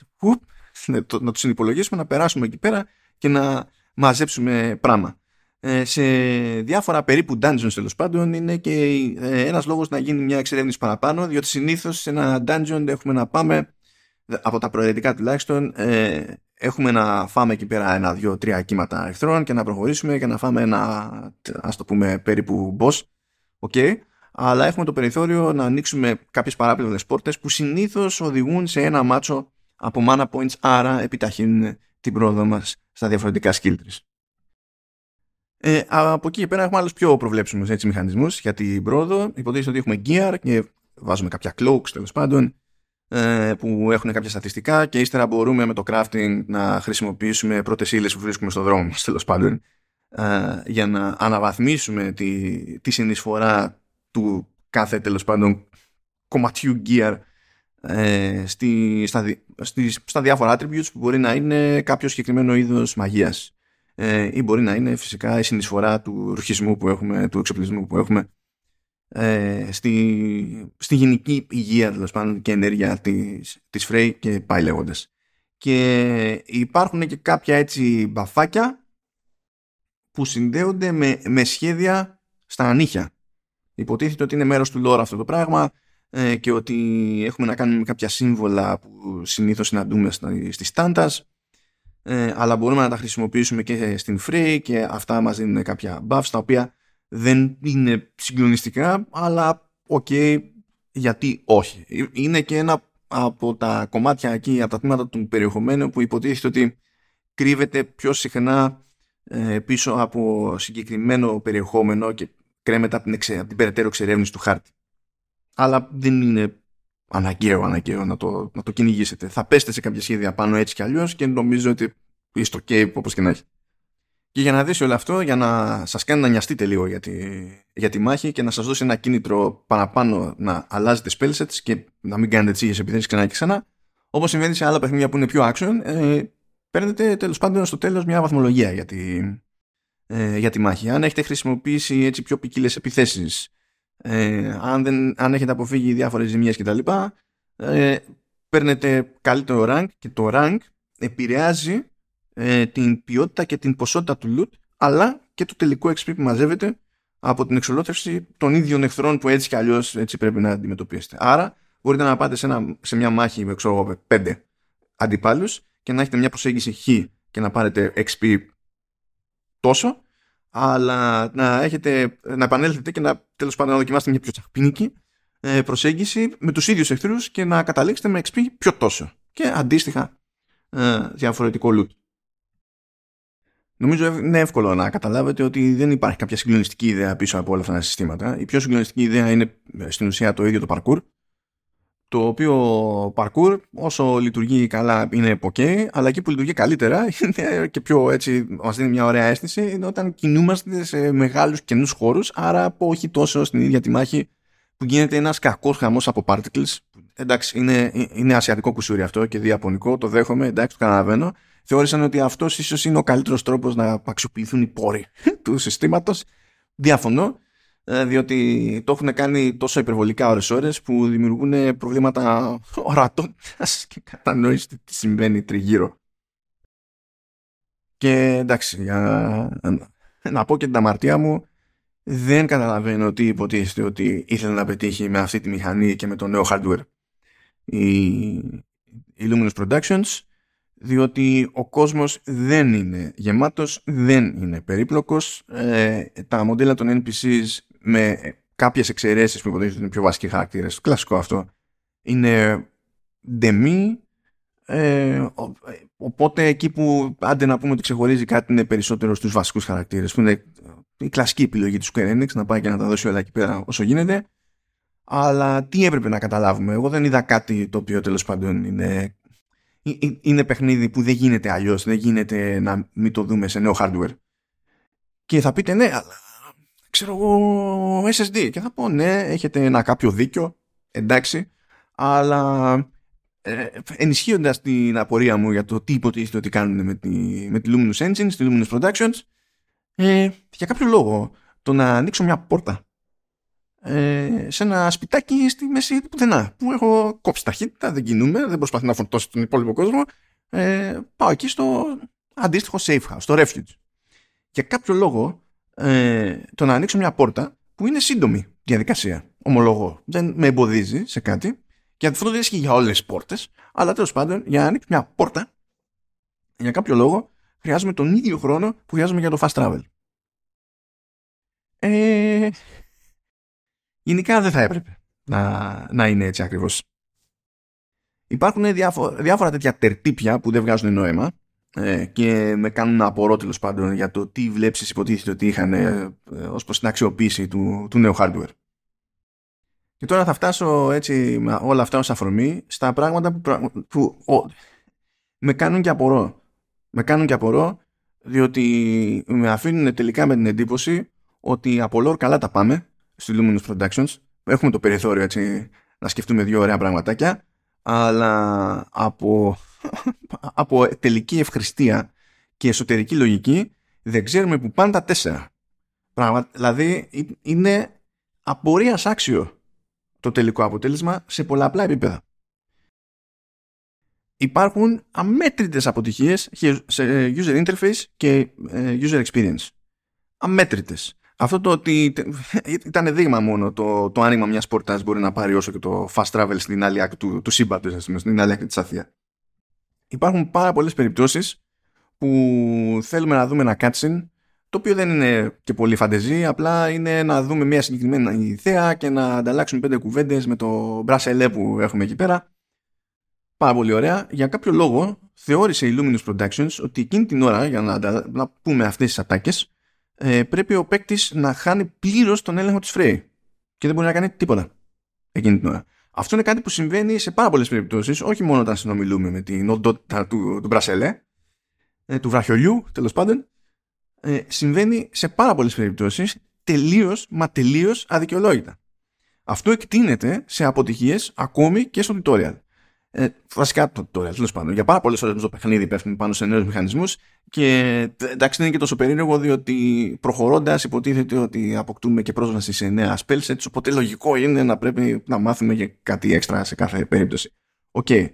να το συνυπολογίσουμε, να περάσουμε εκεί πέρα και να μαζέψουμε πράγμα. Ε, σε διάφορα περίπου dungeons τέλος πάντων είναι και ε, ένας λόγος να γίνει μια εξερεύνηση παραπάνω διότι συνήθως σε ένα dungeon έχουμε να πάμε από τα προαιρετικά τουλάχιστον ε, έχουμε να φάμε εκεί πέρα ένα, δύο, τρία κύματα εχθρών και να προχωρήσουμε και να φάμε ένα ας το πούμε περίπου boss okay. αλλά έχουμε το περιθώριο να ανοίξουμε κάποιες παράπλευρες πόρτες που συνήθως οδηγούν σε ένα μάτσο από mana points, άρα επιταχύνουν την πρόοδο μας στα διαφορετικά skill trees. Ε, από εκεί και πέρα έχουμε άλλους πιο προβλέψιμους έτσι, μηχανισμούς για την πρόοδο. Υποτίθεται ότι έχουμε gear και βάζουμε κάποια cloaks τέλος πάντων ε, που έχουν κάποια στατιστικά και ύστερα μπορούμε με το crafting να χρησιμοποιήσουμε πρώτες ύλες που βρίσκουμε στο δρόμο μας τέλος πάντων ε, για να αναβαθμίσουμε τη, τη συνεισφορά του κάθε τέλος πάντων κομματιού gear ε, στη, στα, στη, στα διάφορα attributes που μπορεί να είναι κάποιο συγκεκριμένο είδος μαγείας ε, ή μπορεί να είναι φυσικά η συνεισφορά του ρουχισμού που έχουμε, του εξοπλισμού που έχουμε ε, στη, στη γενική υγεία τέλος πάντων και ενέργεια της, της Frey και πάει λέγοντας. Και υπάρχουν και κάποια έτσι μπαφάκια που συνδέονται με, με σχέδια στα νύχια. Υποτίθεται ότι είναι μέρος του lore αυτό το πράγμα ε, και ότι έχουμε να κάνουμε κάποια σύμβολα που συνήθως συναντούμε στις Tantas ε, αλλά μπορούμε να τα χρησιμοποιήσουμε και στην Frey και αυτά μας δίνουν κάποια buffs τα οποία δεν είναι συγκλονιστικά αλλά οκ γιατί όχι. Είναι και ένα από τα κομμάτια εκεί από τα τμήματα του περιεχομένου που υποτίθεται ότι κρύβεται πιο συχνά ε, πίσω από συγκεκριμένο περιεχόμενο και κρέμεται από την, εξε, από την περαιτέρω εξερεύνηση του χάρτη αλλά δεν είναι αναγκαίο, αναγκαίο να το, να το κυνηγήσετε. Θα πέστε σε κάποια σχέδια πάνω έτσι κι αλλιώς και νομίζω ότι είστε ok όπως και να έχει. Και για να δεις όλο αυτό, για να σας κάνει να νοιαστείτε λίγο για τη, για τη μάχη και να σας δώσει ένα κίνητρο παραπάνω να αλλάζετε spellsets και να μην κάνετε τσίγες επιθέσεις ξανά και ξανά, όπως συμβαίνει σε άλλα παιχνίδια που είναι πιο action, ε, παίρνετε τέλος πάντων στο τέλος μια βαθμολογία για τη, ε, για τη μάχη. Αν έχετε χρησιμοποιήσει έτσι πιο ποικίλες επιθέσεις, ε, αν, δεν, αν έχετε αποφύγει διάφορες ζημιές κτλ. Ε, παίρνετε καλύτερο rank και το rank επηρεάζει ε, την ποιότητα και την ποσότητα του loot αλλά και το τελικό XP που μαζεύετε από την εξολόθρευση των ίδιων εχθρών που έτσι κι αλλιώς έτσι πρέπει να αντιμετωπίσετε. Άρα μπορείτε να πάτε σε, ένα, σε μια μάχη με ξέρω, πέντε αντιπάλους και να έχετε μια προσέγγιση χ και να πάρετε XP τόσο αλλά να, έχετε, να επανέλθετε και να τέλος πάντων να δοκιμάσετε μια πιο τσαχπίνικη ε, προσέγγιση με τους ίδιους εχθρούς και να καταλήξετε με XP πιο τόσο και αντίστοιχα ε, διαφορετικό loot. Νομίζω είναι εύκολο να καταλάβετε ότι δεν υπάρχει κάποια συγκλονιστική ιδέα πίσω από όλα αυτά τα συστήματα. Η πιο συγκλονιστική ιδέα είναι ε, στην ουσία το ίδιο το parkour. Το οποίο parkour όσο λειτουργεί καλά είναι ok, αλλά εκεί που λειτουργεί καλύτερα είναι και πιο έτσι μας δίνει μια ωραία αίσθηση είναι όταν κινούμαστε σε μεγάλους καινούς χώρους, άρα όχι τόσο στην ίδια τη μάχη που γίνεται ένας κακός χαμός από particles. Εντάξει, είναι, είναι ασιατικό κουσούρι αυτό και διαπονικό, το δέχομαι, εντάξει, το καταλαβαίνω θεώρησαν ότι αυτός ίσως είναι ο καλύτερος τρόπος να αξιοποιηθούν οι πόροι του συστήματος. Διαφωνώ, ε, διότι το έχουν κάνει τόσο υπερβολικά ώρες-ώρες που δημιουργούν προβλήματα ορατότητας και κατανόηση τι συμβαίνει τριγύρω. Και εντάξει, για να πω και την αμαρτία μου, δεν καταλαβαίνω ότι υποτίθεται ότι ήθελε να πετύχει με αυτή τη μηχανή και με το νέο hardware η, η Luminous Productions διότι ο κόσμος δεν είναι γεμάτος, δεν είναι περίπλοκος. Ε, τα μοντέλα των NPCs με κάποιες εξαιρέσεις που υποτίθεται είναι πιο βασικοί χαρακτήρες, κλασικό αυτό, είναι ντεμή, ε, οπότε εκεί που άντε να πούμε ότι ξεχωρίζει κάτι είναι περισσότερο στους βασικούς χαρακτήρες που είναι η κλασική επιλογή του Square Enix να πάει και να τα δώσει όλα εκεί πέρα όσο γίνεται αλλά τι έπρεπε να καταλάβουμε; Εγώ δεν είδα κάτι το οποίο τέλος πάντων είναι είναι παιχνίδι που δεν γίνεται αλλιώς, δεν γίνεται να μην το δούμε σε νέο hardware. Και θα πείτε ναι, αλλά ξέρω εγώ SSD. Και θα πω ναι, έχετε ένα κάποιο δίκιο, εντάξει, αλλά ε, ενισχύοντας την απορία μου για το τι υποτίθεται ότι κάνουν με τη, με τη Luminous Engine, τη Luminous Productions, ε, για κάποιο λόγο το να ανοίξω μια πόρτα ε, σε ένα σπιτάκι στη μέση του πουθενά που έχω κόψει ταχύτητα, δεν κινούμε, δεν προσπαθεί να φορτώσει τον υπόλοιπο κόσμο ε, πάω εκεί στο αντίστοιχο safe house, στο refuge για κάποιο λόγο ε, το να ανοίξω μια πόρτα που είναι σύντομη διαδικασία ομολογώ, δεν με εμποδίζει σε κάτι και αυτό δεν ισχύει για όλες τις πόρτες αλλά τέλος πάντων για να ανοίξω μια πόρτα για κάποιο λόγο χρειάζομαι τον ίδιο χρόνο που χρειάζομαι για το fast travel ε, Γενικά δεν θα έπρεπε να, να είναι έτσι ακριβώς. Υπάρχουν διάφο- διάφορα τέτοια τερτύπια που δεν βγάζουν νόημα ε, και με κάνουν να απορώ τέλο πάντων για το τι βλέψεις υποτίθεται ότι είχαν ε, ως προς την αξιοποίηση του, του νέου hardware. Και τώρα θα φτάσω έτσι με όλα αυτά ως αφορμή στα πράγματα που, που με κάνουν και απορώ. Με κάνουν και απορώ διότι με αφήνουν τελικά με την εντύπωση ότι από λόρ καλά τα πάμε στη Luminous Productions. Έχουμε το περιθώριο έτσι να σκεφτούμε δύο ωραία πραγματάκια, αλλά από, από τελική ευχριστία και εσωτερική λογική δεν ξέρουμε που πάνε τα τέσσερα. Πράγμα, δηλαδή είναι απορίας άξιο το τελικό αποτέλεσμα σε πολλαπλά επίπεδα. Υπάρχουν αμέτρητες αποτυχίες σε user interface και ε, user experience. Αμέτρητες. Αυτό το ότι ήταν δείγμα μόνο το, το άνοιγμα μιας πόρτας μπορεί να πάρει όσο και το fast travel στην άλλη άκρη του, του σύμπαντος, στην άλλη άκρη της Αθήνα. Υπάρχουν πάρα πολλές περιπτώσεις που θέλουμε να δούμε ένα cutscene το οποίο δεν είναι και πολύ φαντεζή, απλά είναι να δούμε μια συγκεκριμένη ιδέα και να ανταλλάξουμε πέντε κουβέντες με το μπρασελέ που έχουμε εκεί πέρα. Πάρα πολύ ωραία. Για κάποιο λόγο θεώρησε η Luminous Productions ότι εκείνη την ώρα, για να, να πούμε αυτές τις ατάκες, ε, πρέπει ο παίκτης να χάνει πλήρως τον έλεγχο της Frey και δεν μπορεί να κάνει τίποτα εκείνη την ώρα. Αυτό είναι κάτι που συμβαίνει σε πάρα πολλές περιπτώσεις, όχι μόνο όταν συνομιλούμε με την οντότητα του, του Μπρασελέ, ε, του βραχιολιού τέλος πάντων. Ε, συμβαίνει σε πάρα πολλές περιπτώσεις τελείως μα τελείως αδικαιολόγητα. Αυτό εκτείνεται σε αποτυχίες ακόμη και στο tutorial. Ε, βασικά το tutorial, τέλος πάντων. Για πάρα πολλές ώρες το παιχνίδι πέφτουν πάνω σε νέους μηχανισμούς και εντάξει δεν είναι και τόσο περίεργο διότι προχωρώντας υποτίθεται ότι αποκτούμε και πρόσβαση σε νέα spell sets οπότε λογικό είναι να πρέπει να μάθουμε για κάτι έξτρα σε κάθε περίπτωση. OK. Okay.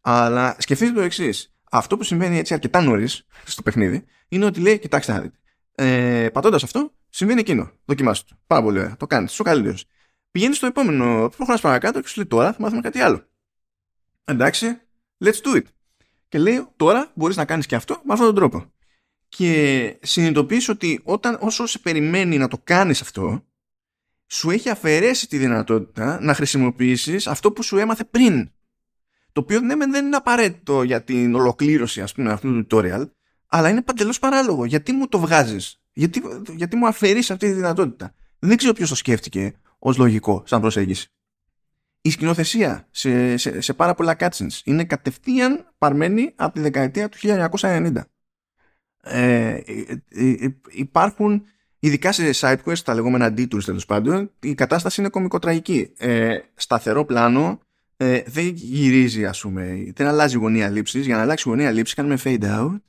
Αλλά σκεφτείτε το εξής. Αυτό που συμβαίνει έτσι αρκετά νωρίς στο παιχνίδι είναι ότι λέει κοιτάξτε να δείτε. Ε, Πατώντας αυτό συμβαίνει εκείνο. Δοκιμάστε το. Πάρα πολύ ωραία. Το κάνεις. Είσαι ο καλύτερο. Πηγαίνεις στο επόμενο. Προχωράς παρακάτω και σου λέει τώρα θα μάθουμε κάτι άλλο. Εντάξει, let's do it. Και λέει τώρα μπορείς να κάνεις και αυτό με αυτόν τον τρόπο. και συνειδητοποιείς ότι όταν, όσο σε περιμένει να το κάνεις αυτό σου έχει αφαιρέσει τη δυνατότητα να χρησιμοποιήσεις αυτό που σου έμαθε πριν το οποίο ναι, δεν είναι απαραίτητο για την ολοκλήρωση ας πούμε, αυτού του tutorial αλλά είναι παντελώς παράλογο. Γιατί μου το βγάζεις; Γιατί, γιατί μου αφαιρείς αυτή τη δυνατότητα; Δεν ξέρω ποιος το σκέφτηκε ως λογικό σαν προσέγγιση. Η σκηνοθεσία σε, σε, σε πάρα πολλά cutscenes είναι κατευθείαν παρμένη από τη δεκαετία του 1990. Ε, ε, ε, υπάρχουν ειδικά σε side quest, τα λεγόμενα detours τέλος πάντων, η κατάσταση είναι κομικοτραγική. Ε, σταθερό πλάνο, ε, δεν γυρίζει ας πούμε, δεν αλλάζει γωνία λήψης. Για να αλλάξει γωνία λήψης κάνουμε fade out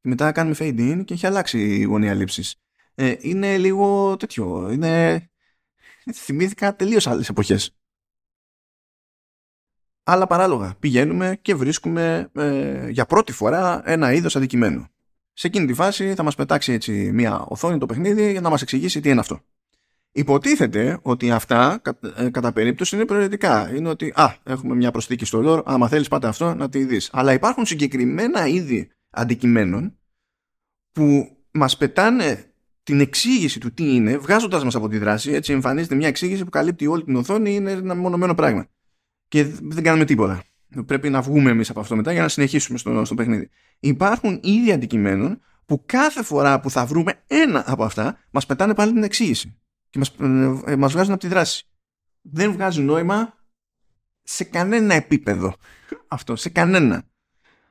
και μετά κάνουμε fade in και έχει αλλάξει η γωνία λήψης. Ε, είναι λίγο τέτοιο, είναι... θυμήθηκα τελείως άλλες εποχές. Αλλά παράλογα πηγαίνουμε και βρίσκουμε ε, για πρώτη φορά ένα είδος αντικειμένου. Σε εκείνη τη φάση θα μας πετάξει έτσι μια οθόνη το παιχνίδι για να μας εξηγήσει τι είναι αυτό. Υποτίθεται ότι αυτά ε, κατά περίπτωση είναι προαιρετικά. Είναι ότι α, έχουμε μια προσθήκη στο lore, άμα θέλεις πάτε αυτό να τη δεις. Αλλά υπάρχουν συγκεκριμένα είδη αντικειμένων που μας πετάνε την εξήγηση του τι είναι, βγάζοντας μας από τη δράση, έτσι εμφανίζεται μια εξήγηση που καλύπτει όλη την οθόνη, είναι ένα μονομένο πράγμα. Και δεν κάνουμε τίποτα. Πρέπει να βγούμε εμείς από αυτό μετά για να συνεχίσουμε στο, στο παιχνίδι. Υπάρχουν ήδη αντικειμένων που κάθε φορά που θα βρούμε ένα από αυτά, μας πετάνε πάλι την εξήγηση. Και μας ε, μας βγάζουν από τη δράση. Δεν βγάζει νόημα σε κανένα επίπεδο αυτό. Σε κανένα.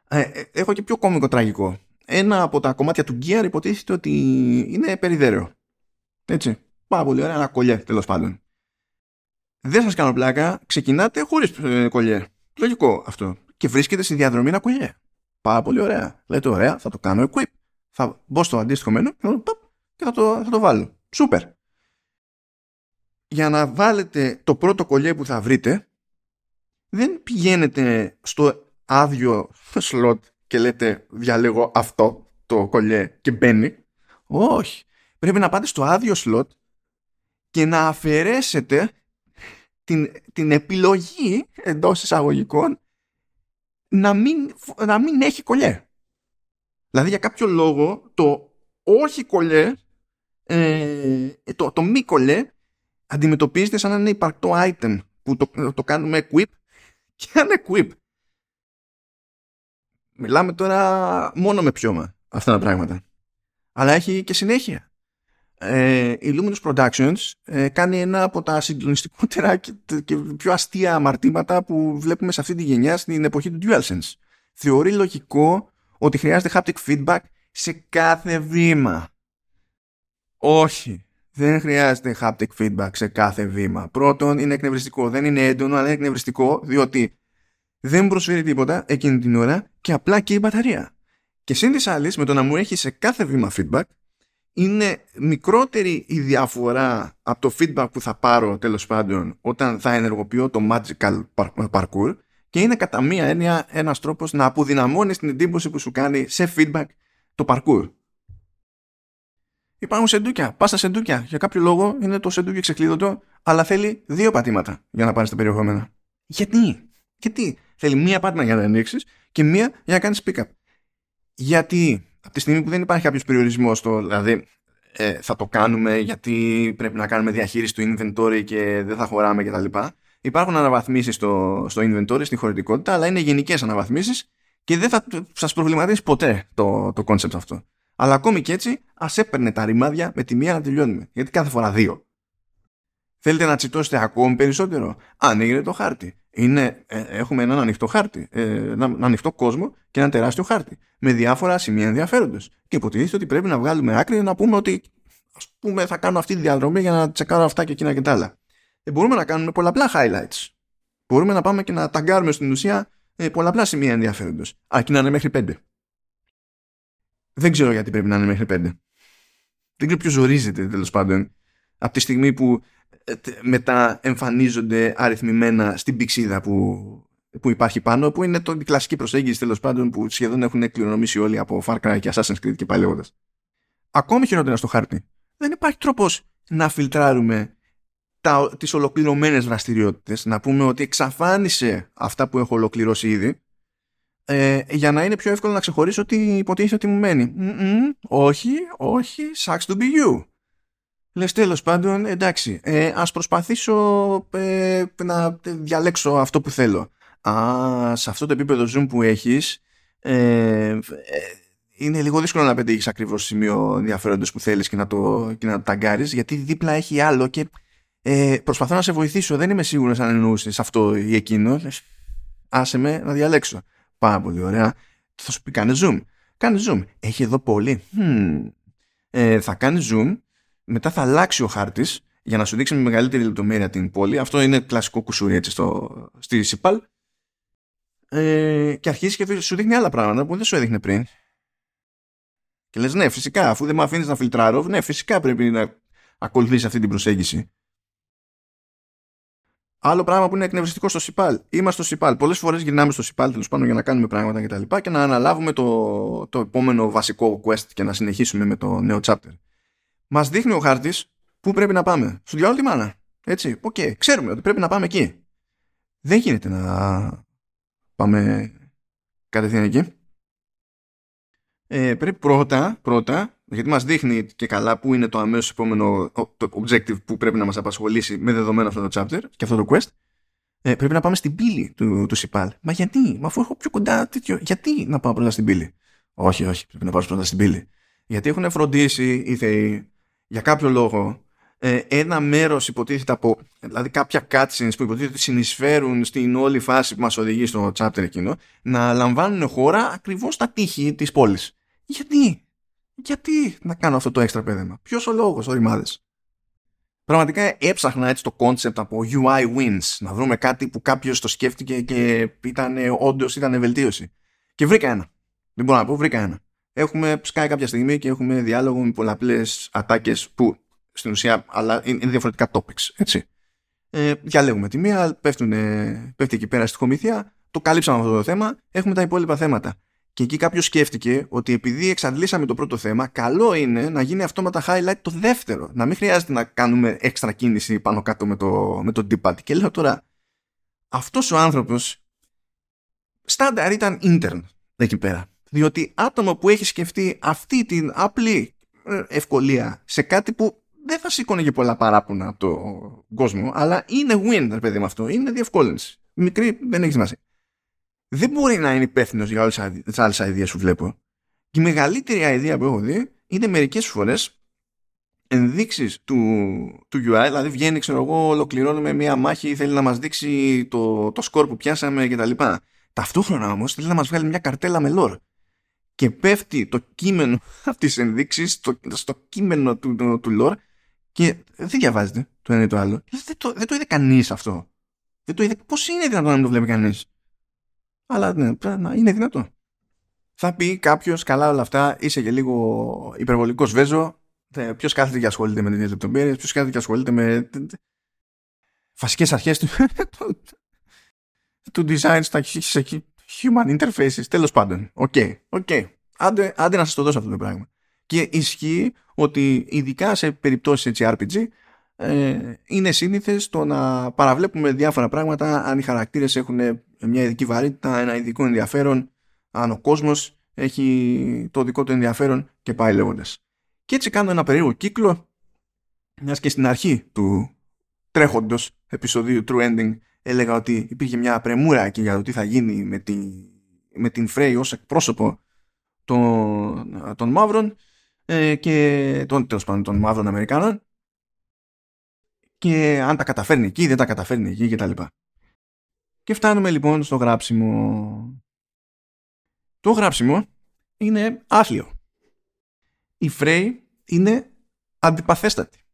Ε, ε, έχω και πιο κόμικο τραγικό. Ένα από τα κομμάτια του Gear υποτίθεται ότι είναι περιδέρεο. Έτσι. Πάρα πολύ ωραία. Ένα κολλιέ τέλος πάντων. Δεν σας κάνω πλάκα. Ξεκινάτε χωρίς ε, κολλιέ. Λογικό αυτό. Και βρίσκεται στη διαδρομή ένα κολλιέ. Πάρα πολύ ωραία. Λέτε ωραία, θα το κάνω equip. Θα μπω στο αντίστοιχο μένου και θα το, θα το βάλω. Σούπερ. Για να βάλετε το πρώτο κολλιέ που θα βρείτε, δεν πηγαίνετε στο άδειο σλότ και λέτε διαλέγω αυτό το κολλιέ και μπαίνει. Όχι. Πρέπει να πάτε στο άδειο σλότ και να αφαιρέσετε την, την επιλογή εντός εισαγωγικών να μην, να μην έχει κολλιέ. Δηλαδή για κάποιο λόγο το όχι κολλιέ, ε, το, το μη κολλιέ αντιμετωπίζεται σαν να είναι υπαρκτό item που το, το κάνουμε equip και αν equip. Μιλάμε τώρα μόνο με πιώμα αυτά τα πράγματα. Αλλά έχει και συνέχεια ε, η Luminous Productions ε, κάνει ένα από τα συγκλονιστικότερα και, και πιο αστεία αμαρτήματα που βλέπουμε σε αυτή τη γενιά στην εποχή του DualSense. Θεωρεί λογικό ότι χρειάζεται haptic feedback σε κάθε βήμα. Όχι. Δεν χρειάζεται haptic feedback σε κάθε βήμα. Πρώτον, είναι εκνευριστικό. Δεν είναι έντονο, αλλά είναι εκνευριστικό, διότι δεν προσφέρει τίποτα εκείνη την ώρα και απλά και η μπαταρία. Και σύν της άλλης, με το να μου έχει σε κάθε βήμα feedback, είναι μικρότερη η διαφορά από το feedback που θα πάρω τέλος πάντων όταν θα ενεργοποιώ το magical parkour και είναι κατά μία έννοια ένας τρόπος να αποδυναμώνεις την εντύπωση που σου κάνει σε feedback το parkour. Υπάρχουν σεντούκια, πας στα σεντούκια. Για κάποιο λόγο είναι το σεντούκι ξεκλείδωτο, αλλά θέλει δύο πατήματα για να πάρεις τα περιεχόμενα. Γιατί; Γιατί; Θέλει μία πάτημα για να ανοίξεις και μία για να κάνεις pick-up. Γιατί; Από τη στιγμή που δεν υπάρχει κάποιος περιορισμός στο, δηλαδή ε, θα το κάνουμε γιατί πρέπει να κάνουμε διαχείριση του inventory και δεν θα χωράμε κτλ. Υπάρχουν αναβαθμίσεις στο, στο inventory, στη χωρητικότητα, αλλά είναι γενικές αναβαθμίσεις και δεν θα σας προβληματίσει ποτέ το, το concept αυτό. Αλλά ακόμη και έτσι, ας έπαιρνε τα ρημάδια με τη μία να τελειώνουμε. Γιατί κάθε φορά δύο. Θέλετε να τσιτώσετε ακόμη περισσότερο; Ανοίγετε το χάρτη. Είναι, ε, έχουμε έναν ανοιχτό χάρτη, ε, έναν ανοιχτό κόσμο και ένα τεράστιο χάρτη με διάφορα σημεία ενδιαφέροντος. Και υποτίθεται ότι πρέπει να βγάλουμε άκρη να πούμε ότι ας πούμε θα κάνω αυτή τη διαδρομή για να τσεκάρω αυτά και εκείνα και τα άλλα. Ε, μπορούμε να κάνουμε πολλαπλά highlights. Μπορούμε να πάμε και να ταγκάρουμε στην ουσία ε, πολλαπλά σημεία ενδιαφέροντος. Αρκεί να είναι μέχρι πέντε. Δεν ξέρω γιατί πρέπει να είναι μέχρι πέντε. Δεν ξέρω ποιος ζορίζεται τέλος πάντων από τη στιγμή που μετά εμφανίζονται αριθμημένα στην πηξίδα που, που υπάρχει πάνω, που είναι το, η κλασική προσέγγιση τέλος πάντων που σχεδόν έχουν κληρονομήσει όλοι από Far Cry και Assassin's Creed και πάλι Ακόμη χειρότερα στο χάρτη. Δεν υπάρχει τρόπος να φιλτράρουμε τα, τις ολοκληρωμένες δραστηριότητες, να πούμε ότι εξαφάνισε αυτά που έχω ολοκληρώσει ήδη, ε, για να είναι πιο εύκολο να ξεχωρίσω ότι υποτίθεται ότι μου μένει. όχι, όχι, sucks to be you. Λες τέλος πάντων, εντάξει, ε, ας προσπαθήσω ε, να διαλέξω αυτό που θέλω. Α, σε αυτό το επίπεδο zoom που έχεις, ε, ε είναι λίγο δύσκολο να πετύχεις ακριβώς το σημείο ενδιαφέροντος που θέλεις και να το, και να το ταγκάρεις, γιατί δίπλα έχει άλλο και ε, προσπαθώ να σε βοηθήσω. Δεν είμαι σίγουρος αν εννοούσες αυτό ή εκείνο. Άσε με να διαλέξω. Πάρα πολύ ωραία. Θα σου πει κάνε zoom. Κάνε zoom. Έχει εδώ πολύ. Ε, θα κάνει zoom. Μετά θα αλλάξει ο χάρτης για να σου δείξει με μεγαλύτερη λεπτομέρεια την πόλη. Αυτό είναι κλασικό κουσούρι έτσι στο, στη ΣΥΠΑΛ. Ε, και αρχίζει και σου δείχνει άλλα πράγματα που δεν σου έδειχνε πριν. Και λες ναι φυσικά αφού δεν με αφήνεις να φιλτράρω ναι φυσικά πρέπει να ακολουθήσει αυτή την προσέγγιση. Άλλο πράγμα που είναι εκνευριστικό στο ΣΥΠΑΛ. Είμαστε στο ΣΥΠΑΛ. Πολλές φορές γυρνάμε στο ΣΥΠΑΛ τέλος πάντων για να κάνουμε πράγματα κτλ. Και, και, να αναλάβουμε το, το επόμενο βασικό quest και να συνεχίσουμε με το νέο chapter. Μας δείχνει ο χάρτης πού πρέπει να πάμε. Στο διάλογο τη μάνα. Έτσι. OK. Okay. Ξέρουμε ότι πρέπει να πάμε εκεί. Δεν γίνεται να πάμε κατευθείαν εκεί. Ε, πρέπει πρώτα, πρώτα γιατί μας δείχνει και καλά που είναι το αμέσως επόμενο το objective που πρέπει να μας απασχολήσει με δεδομένο αυτό το chapter και αυτό το quest ε, πρέπει να πάμε στην πύλη του, του Cipal. Μα γιατί, μα αφού έχω πιο κοντά τέτοιο, γιατί να πάω πρώτα στην πύλη; Όχι, όχι, πρέπει να πάω πρώτα στην πύλη. Γιατί έχουν φροντίσει οι θεοί για κάποιο λόγο ε, ένα μέρος υποτίθεται από, δηλαδή κάποια cutscenes που υποτίθεται ότι συνεισφέρουν στην όλη φάση που μας οδηγεί στο chapter εκείνο, να λαμβάνουν χώρα ακριβώς στα τείχη της πόλης. Γιατί, γιατί να κάνω αυτό το έξτρα πέδεμα; Ποιος ο λόγος, οριμάδε. Πραγματικά έψαχνα έτσι το concept από UI wins, να βρούμε κάτι που κάποιος το σκέφτηκε και ήταν όντως ήταν βελτίωση. Και βρήκα ένα. Δεν μπορώ να πω, βρήκα ένα. Έχουμε σκάει κάποια στιγμή και έχουμε διάλογο με πολλαπλές ατάκες που στην ουσία αλλά είναι διαφορετικά topics. Έτσι. Ε, διαλέγουμε τη μία, πέφτουν, πέφτει εκεί πέρα στη χομηθεία, το καλύψαμε αυτό το θέμα, έχουμε τα υπόλοιπα θέματα. Και εκεί κάποιος σκέφτηκε ότι επειδή εξαντλήσαμε το πρώτο θέμα, καλό είναι να γίνει αυτόματα highlight το δεύτερο. Να μην χρειάζεται να κάνουμε έξτρα κίνηση πάνω κάτω με το, με το D-pad. Και λέω τώρα, αυτός ο άνθρωπος στάνταρ ήταν intern εκεί πέρα. Διότι άτομο που έχει σκεφτεί αυτή την απλή ε, ευκολία σε κάτι που δεν θα σήκωνε και πολλά παράπονα από τον κόσμο, αλλά είναι win, παιδί με αυτό. Είναι διευκόλυνση. Μικρή δεν έχει σημασία δεν μπορεί να είναι υπεύθυνος για όλες τις άλλες ιδέες που βλέπω. Και η μεγαλύτερη ιδέα που έχω δει είναι μερικές φορές ενδείξεις του, του UI, δηλαδή βγαίνει, ξέρω εγώ, ολοκληρώνουμε μια μάχη, θέλει να μας δείξει το, το σκορ που πιάσαμε κτλ. Ταυτόχρονα όμως θέλει να μας βγάλει μια καρτέλα με lore. Και πέφτει το κείμενο αυτής της ενδείξης στο, στο κείμενο του, του, του lore και δεν διαβάζεται το ένα ή το άλλο. Δεν το, δεν το είδε κανείς αυτό. Δεν το είδε. Πώς είναι δυνατόν να μην το βλέπει κανείς; Αλλά ναι, είναι δυνατό. Θα πει κάποιος, καλά όλα αυτά, είσαι και λίγο υπερβολικός βέζο. Ποιος κάθεται και ασχολείται με τέτοιες λεπτομέρειες, ποιος κάθεται και ασχολείται με βασικές αρχές του, του design στα human interfaces. Τέλος πάντων. OK, okay, okay. Άντε, άντε να σας το δώσω αυτό το πράγμα. Και ισχύει ότι ειδικά σε περιπτώσεις έτσι RPG ε, είναι σύνηθες το να παραβλέπουμε διάφορα πράγματα αν οι χαρακτήρες έχουν μια ειδική βαρύτητα, ένα ειδικό ενδιαφέρον, αν ο κόσμος έχει το δικό του ενδιαφέρον και πάει λέγοντας. Και έτσι κάνω ένα περίεργο κύκλο, μιας και στην αρχή του τρέχοντος επεισοδίου True Ending έλεγα ότι υπήρχε μια πρεμούρα εκεί για το τι θα γίνει με, τη, με την Frey ως εκπρόσωπο των, των μαύρων ε, και των, τέλος πάντων, των μαύρων Αμερικάνων και αν τα καταφέρνει εκεί, δεν τα καταφέρνει εκεί κτλ. Και φτάνουμε λοιπόν στο γράψιμο. Το γράψιμο είναι άθλιο. Η Φρέι είναι αντιπαθέστατη.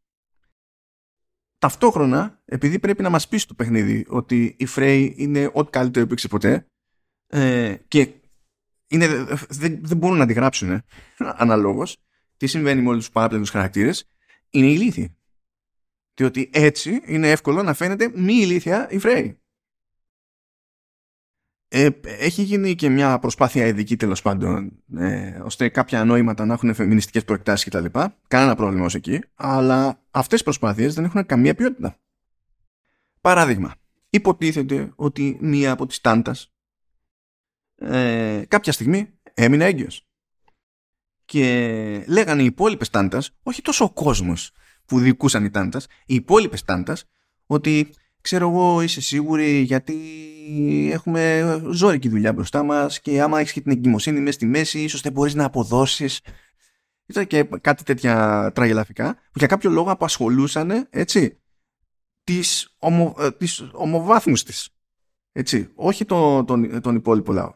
Ταυτόχρονα, επειδή πρέπει να μας πει στο παιχνίδι ότι η Φρέι είναι ό,τι καλύτερο υπήρξε ποτέ ε, και είναι, δεν, δεν μπορούν να τη γράψουν ε, αναλόγως, τι συμβαίνει με όλους τους παράπλευρους χαρακτήρες, είναι ηλίθιοι. Διότι έτσι είναι εύκολο να φαίνεται μη ηλίθια η Φρέι. Ε, έχει γίνει και μια προσπάθεια ειδική τέλος πάντων ε, ώστε κάποια νόηματα να έχουν φεμινιστικές προεκτάσεις κτλ. Κανένα πρόβλημα ως εκεί. Αλλά αυτές οι προσπάθειες δεν έχουν καμία ποιότητα. Παράδειγμα, υποτίθεται ότι μία από τις τάντας ε, κάποια στιγμή έμεινε έγκυος. Και λέγανε οι υπόλοιπες τάντας, όχι τόσο ο κόσμος που δικούσαν οι τάντας, οι υπόλοιπες τάντας, ότι ξέρω εγώ είσαι σίγουρη γιατί έχουμε ζώρικη δουλειά μπροστά μας και άμα έχεις και την εγκυμοσύνη μέσα στη μέση ίσως δεν μπορείς να αποδώσεις ήταν και κάτι τέτοια τραγελαφικά που για κάποιο λόγο απασχολούσαν έτσι τις, ομο, ε, τις ομοβάθμους της έτσι, όχι τον, τον, τον υπόλοιπο λαό.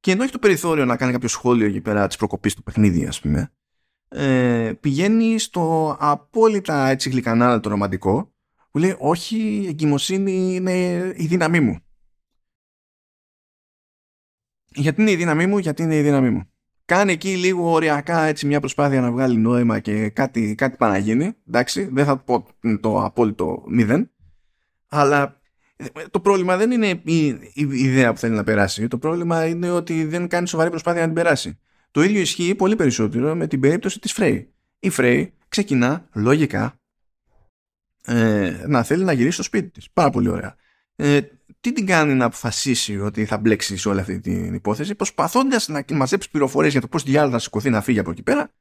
Και ενώ έχει το περιθώριο να κάνει κάποιο σχόλιο εκεί πέρα της προκοπής του παιχνίδι, ας πούμε, ε, πηγαίνει στο απόλυτα έτσι γλυκανάλα το ρομαντικό, που λέει Όχι, η εγκυμοσύνη είναι η δύναμή μου. Γιατί είναι η δύναμή μου, γιατί είναι η δύναμή μου. Κάνει εκεί λίγο οριακά έτσι μια προσπάθεια να βγάλει νόημα και κάτι, κάτι παραγίνει. Εντάξει, δεν θα πω το απόλυτο μηδέν. Αλλά το πρόβλημα δεν είναι η, η, ιδέα που θέλει να περάσει. Το πρόβλημα είναι ότι δεν κάνει σοβαρή προσπάθεια να την περάσει. Το ίδιο ισχύει πολύ περισσότερο με την περίπτωση της Φρέη. Η Φρέη ξεκινά λογικά ε, να θέλει να γυρίσει στο σπίτι της. Πάρα πολύ ωραία. Ε, τι την κάνει να αποφασίσει ότι θα μπλέξει σε όλη αυτή την υπόθεση, προσπαθώντας να μαζέψει πληροφορίες για το πώς διάλογο θα σηκωθεί να φύγει από εκεί πέρα,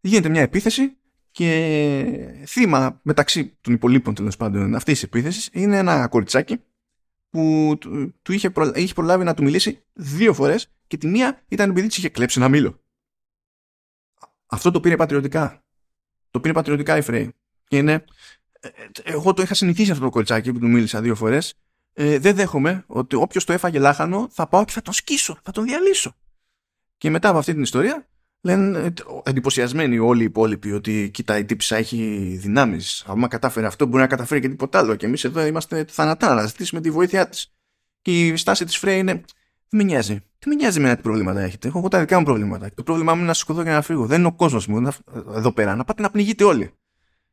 γίνεται μια επίθεση και θύμα μεταξύ των υπολείπων τέλος πάντων αυτής της επίθεσης είναι ένα κοριτσάκι που του είχε, είχε προλάβει να του μιλήσει δύο φορές και τη μία ήταν επειδή της είχε κλέψει ένα μήλο. Αυτό το πήρε πατριωτικά. Το πήρε πατριωτικά η Φρέη. Και είναι. Ε, εγώ το είχα συνηθίσει αυτό το κοριτσάκι που του μίλησα δύο φορές. Ε, δεν δέχομαι ότι όποιος το έφαγε λάχανο θα πάω και θα τον σκίσω, θα τον διαλύσω. Και μετά από αυτή την ιστορία λένε ε, εντυπωσιασμένοι όλοι οι υπόλοιποι ότι κοίτα η τύψα έχει δυνάμεις. Άμα κατάφερε αυτό μπορεί να καταφέρει και τίποτα άλλο. Και εμείς εδώ είμαστε θανατά να ζητήσουμε τη βοήθειά της. Και η στάση της Φρέη είναι δεν με νοιάζει τι με νοιάζει με τι προβλήματα έχετε. Έχω εγώ τα δικά μου προβλήματα. Το πρόβλημά μου είναι να σηκωθώ και να φύγω. Δεν είναι ο κόσμος μου. Εδώ πέρα να πάτε να πνιγείτε όλοι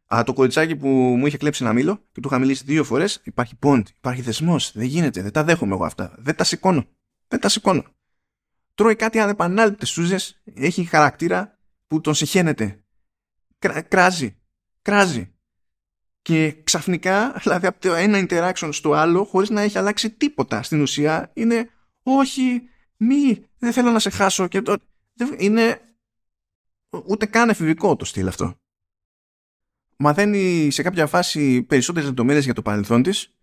Α, το κοριτσάκι που μου είχε κλέψει ένα μήλο και του είχα μιλήσει δύο φορές, υπάρχει πόντ, υπάρχει θεσμός. Δεν γίνεται, δεν τα δέχομαι εγώ αυτά. Δεν τα σηκώνω. Δεν τα σηκώνω τρώει κάτι ανεπανάληπτες σούζες, έχει χαρακτήρα που τον συχαίνεται. κράζει. Κράζει. Και ξαφνικά, δηλαδή από το ένα interaction στο άλλο, χωρίς να έχει αλλάξει τίποτα στην ουσία, είναι όχι, μη, δεν θέλω να σε χάσω. Και το, είναι ούτε καν εφηβικό το στυλ αυτό. Μαθαίνει σε κάποια φάση περισσότερες λεπτομέρειες για το παρελθόν της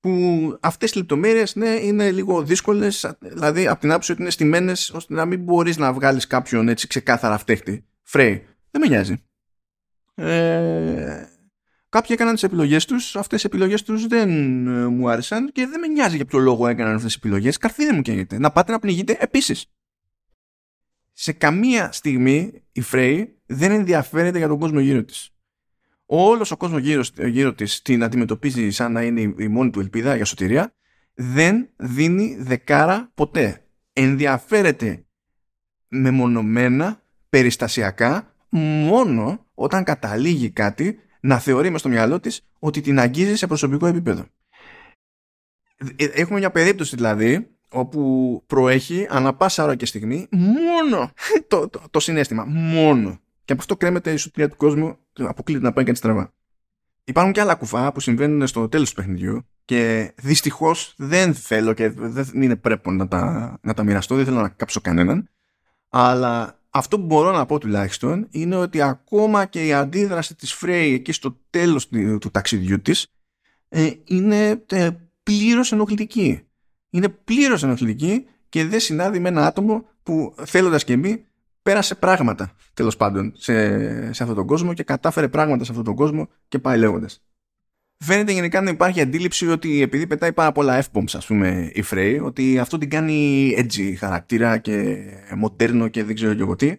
που αυτές οι λεπτομέρειες ναι, είναι λίγο δύσκολες δηλαδή από την άποψη ότι είναι στημένες ώστε να μην μπορείς να βγάλεις κάποιον έτσι ξεκάθαρα φταίχτη. Φρέι, δεν με νοιάζει. Ε, κάποιοι έκαναν τις επιλογές τους. Αυτές οι επιλογές τους δεν ε, μου άρεσαν και δεν με νοιάζει για ποιο λόγο έκαναν αυτές τις επιλογές. Καρφί δεν μου καίγεται. Να πάτε να πνιγείτε επίσης. Σε καμία στιγμή η Φρέι δεν ενδιαφέρεται για τον κόσμο γύρω της όλος ο κόσμος γύρω, γύρω της την αντιμετωπίζει σαν να είναι η μόνη του ελπίδα για σωτηρία δεν δίνει δεκάρα ποτέ ενδιαφέρεται μεμονωμένα περιστασιακά μόνο όταν καταλήγει κάτι να θεωρεί μες στο μυαλό της ότι την αγγίζει σε προσωπικό επίπεδο. Ε, έχουμε μια περίπτωση δηλαδή όπου προέχει ανα πάσα ώρα και στιγμή μόνο το, το, το συνέστημα, μόνο και από αυτό κρέμεται η σωτηρία του κόσμου, αποκλείεται να πάει κάτι στραβά. Υπάρχουν και άλλα κουφά που συμβαίνουν στο τέλος του παιχνιδιού και δυστυχώς δεν θέλω και δεν είναι πρέπει να τα, να τα μοιραστώ, δεν θέλω να κάψω κανέναν. Αλλά αυτό που μπορώ να πω τουλάχιστον είναι ότι ακόμα και η αντίδραση της Φρέη εκεί στο τέλος του, ταξιδιού της ε, είναι ε, πλήρως ενοχλητική. Είναι πλήρως ενοχλητική και δεν συνάδει με ένα άτομο που θέλοντας και εμείς πέρασε πράγματα τέλος πάντων σε, σε αυτόν τον κόσμο και κατάφερε πράγματα σε αυτόν τον κόσμο και πάει λέγοντας. Φαίνεται γενικά να υπάρχει αντίληψη ότι επειδή πετάει πάρα πολλά F-bombs ας πούμε η Frey ότι αυτό την κάνει edgy χαρακτήρα και μοντέρνο και δεν ξέρω και εγώ τι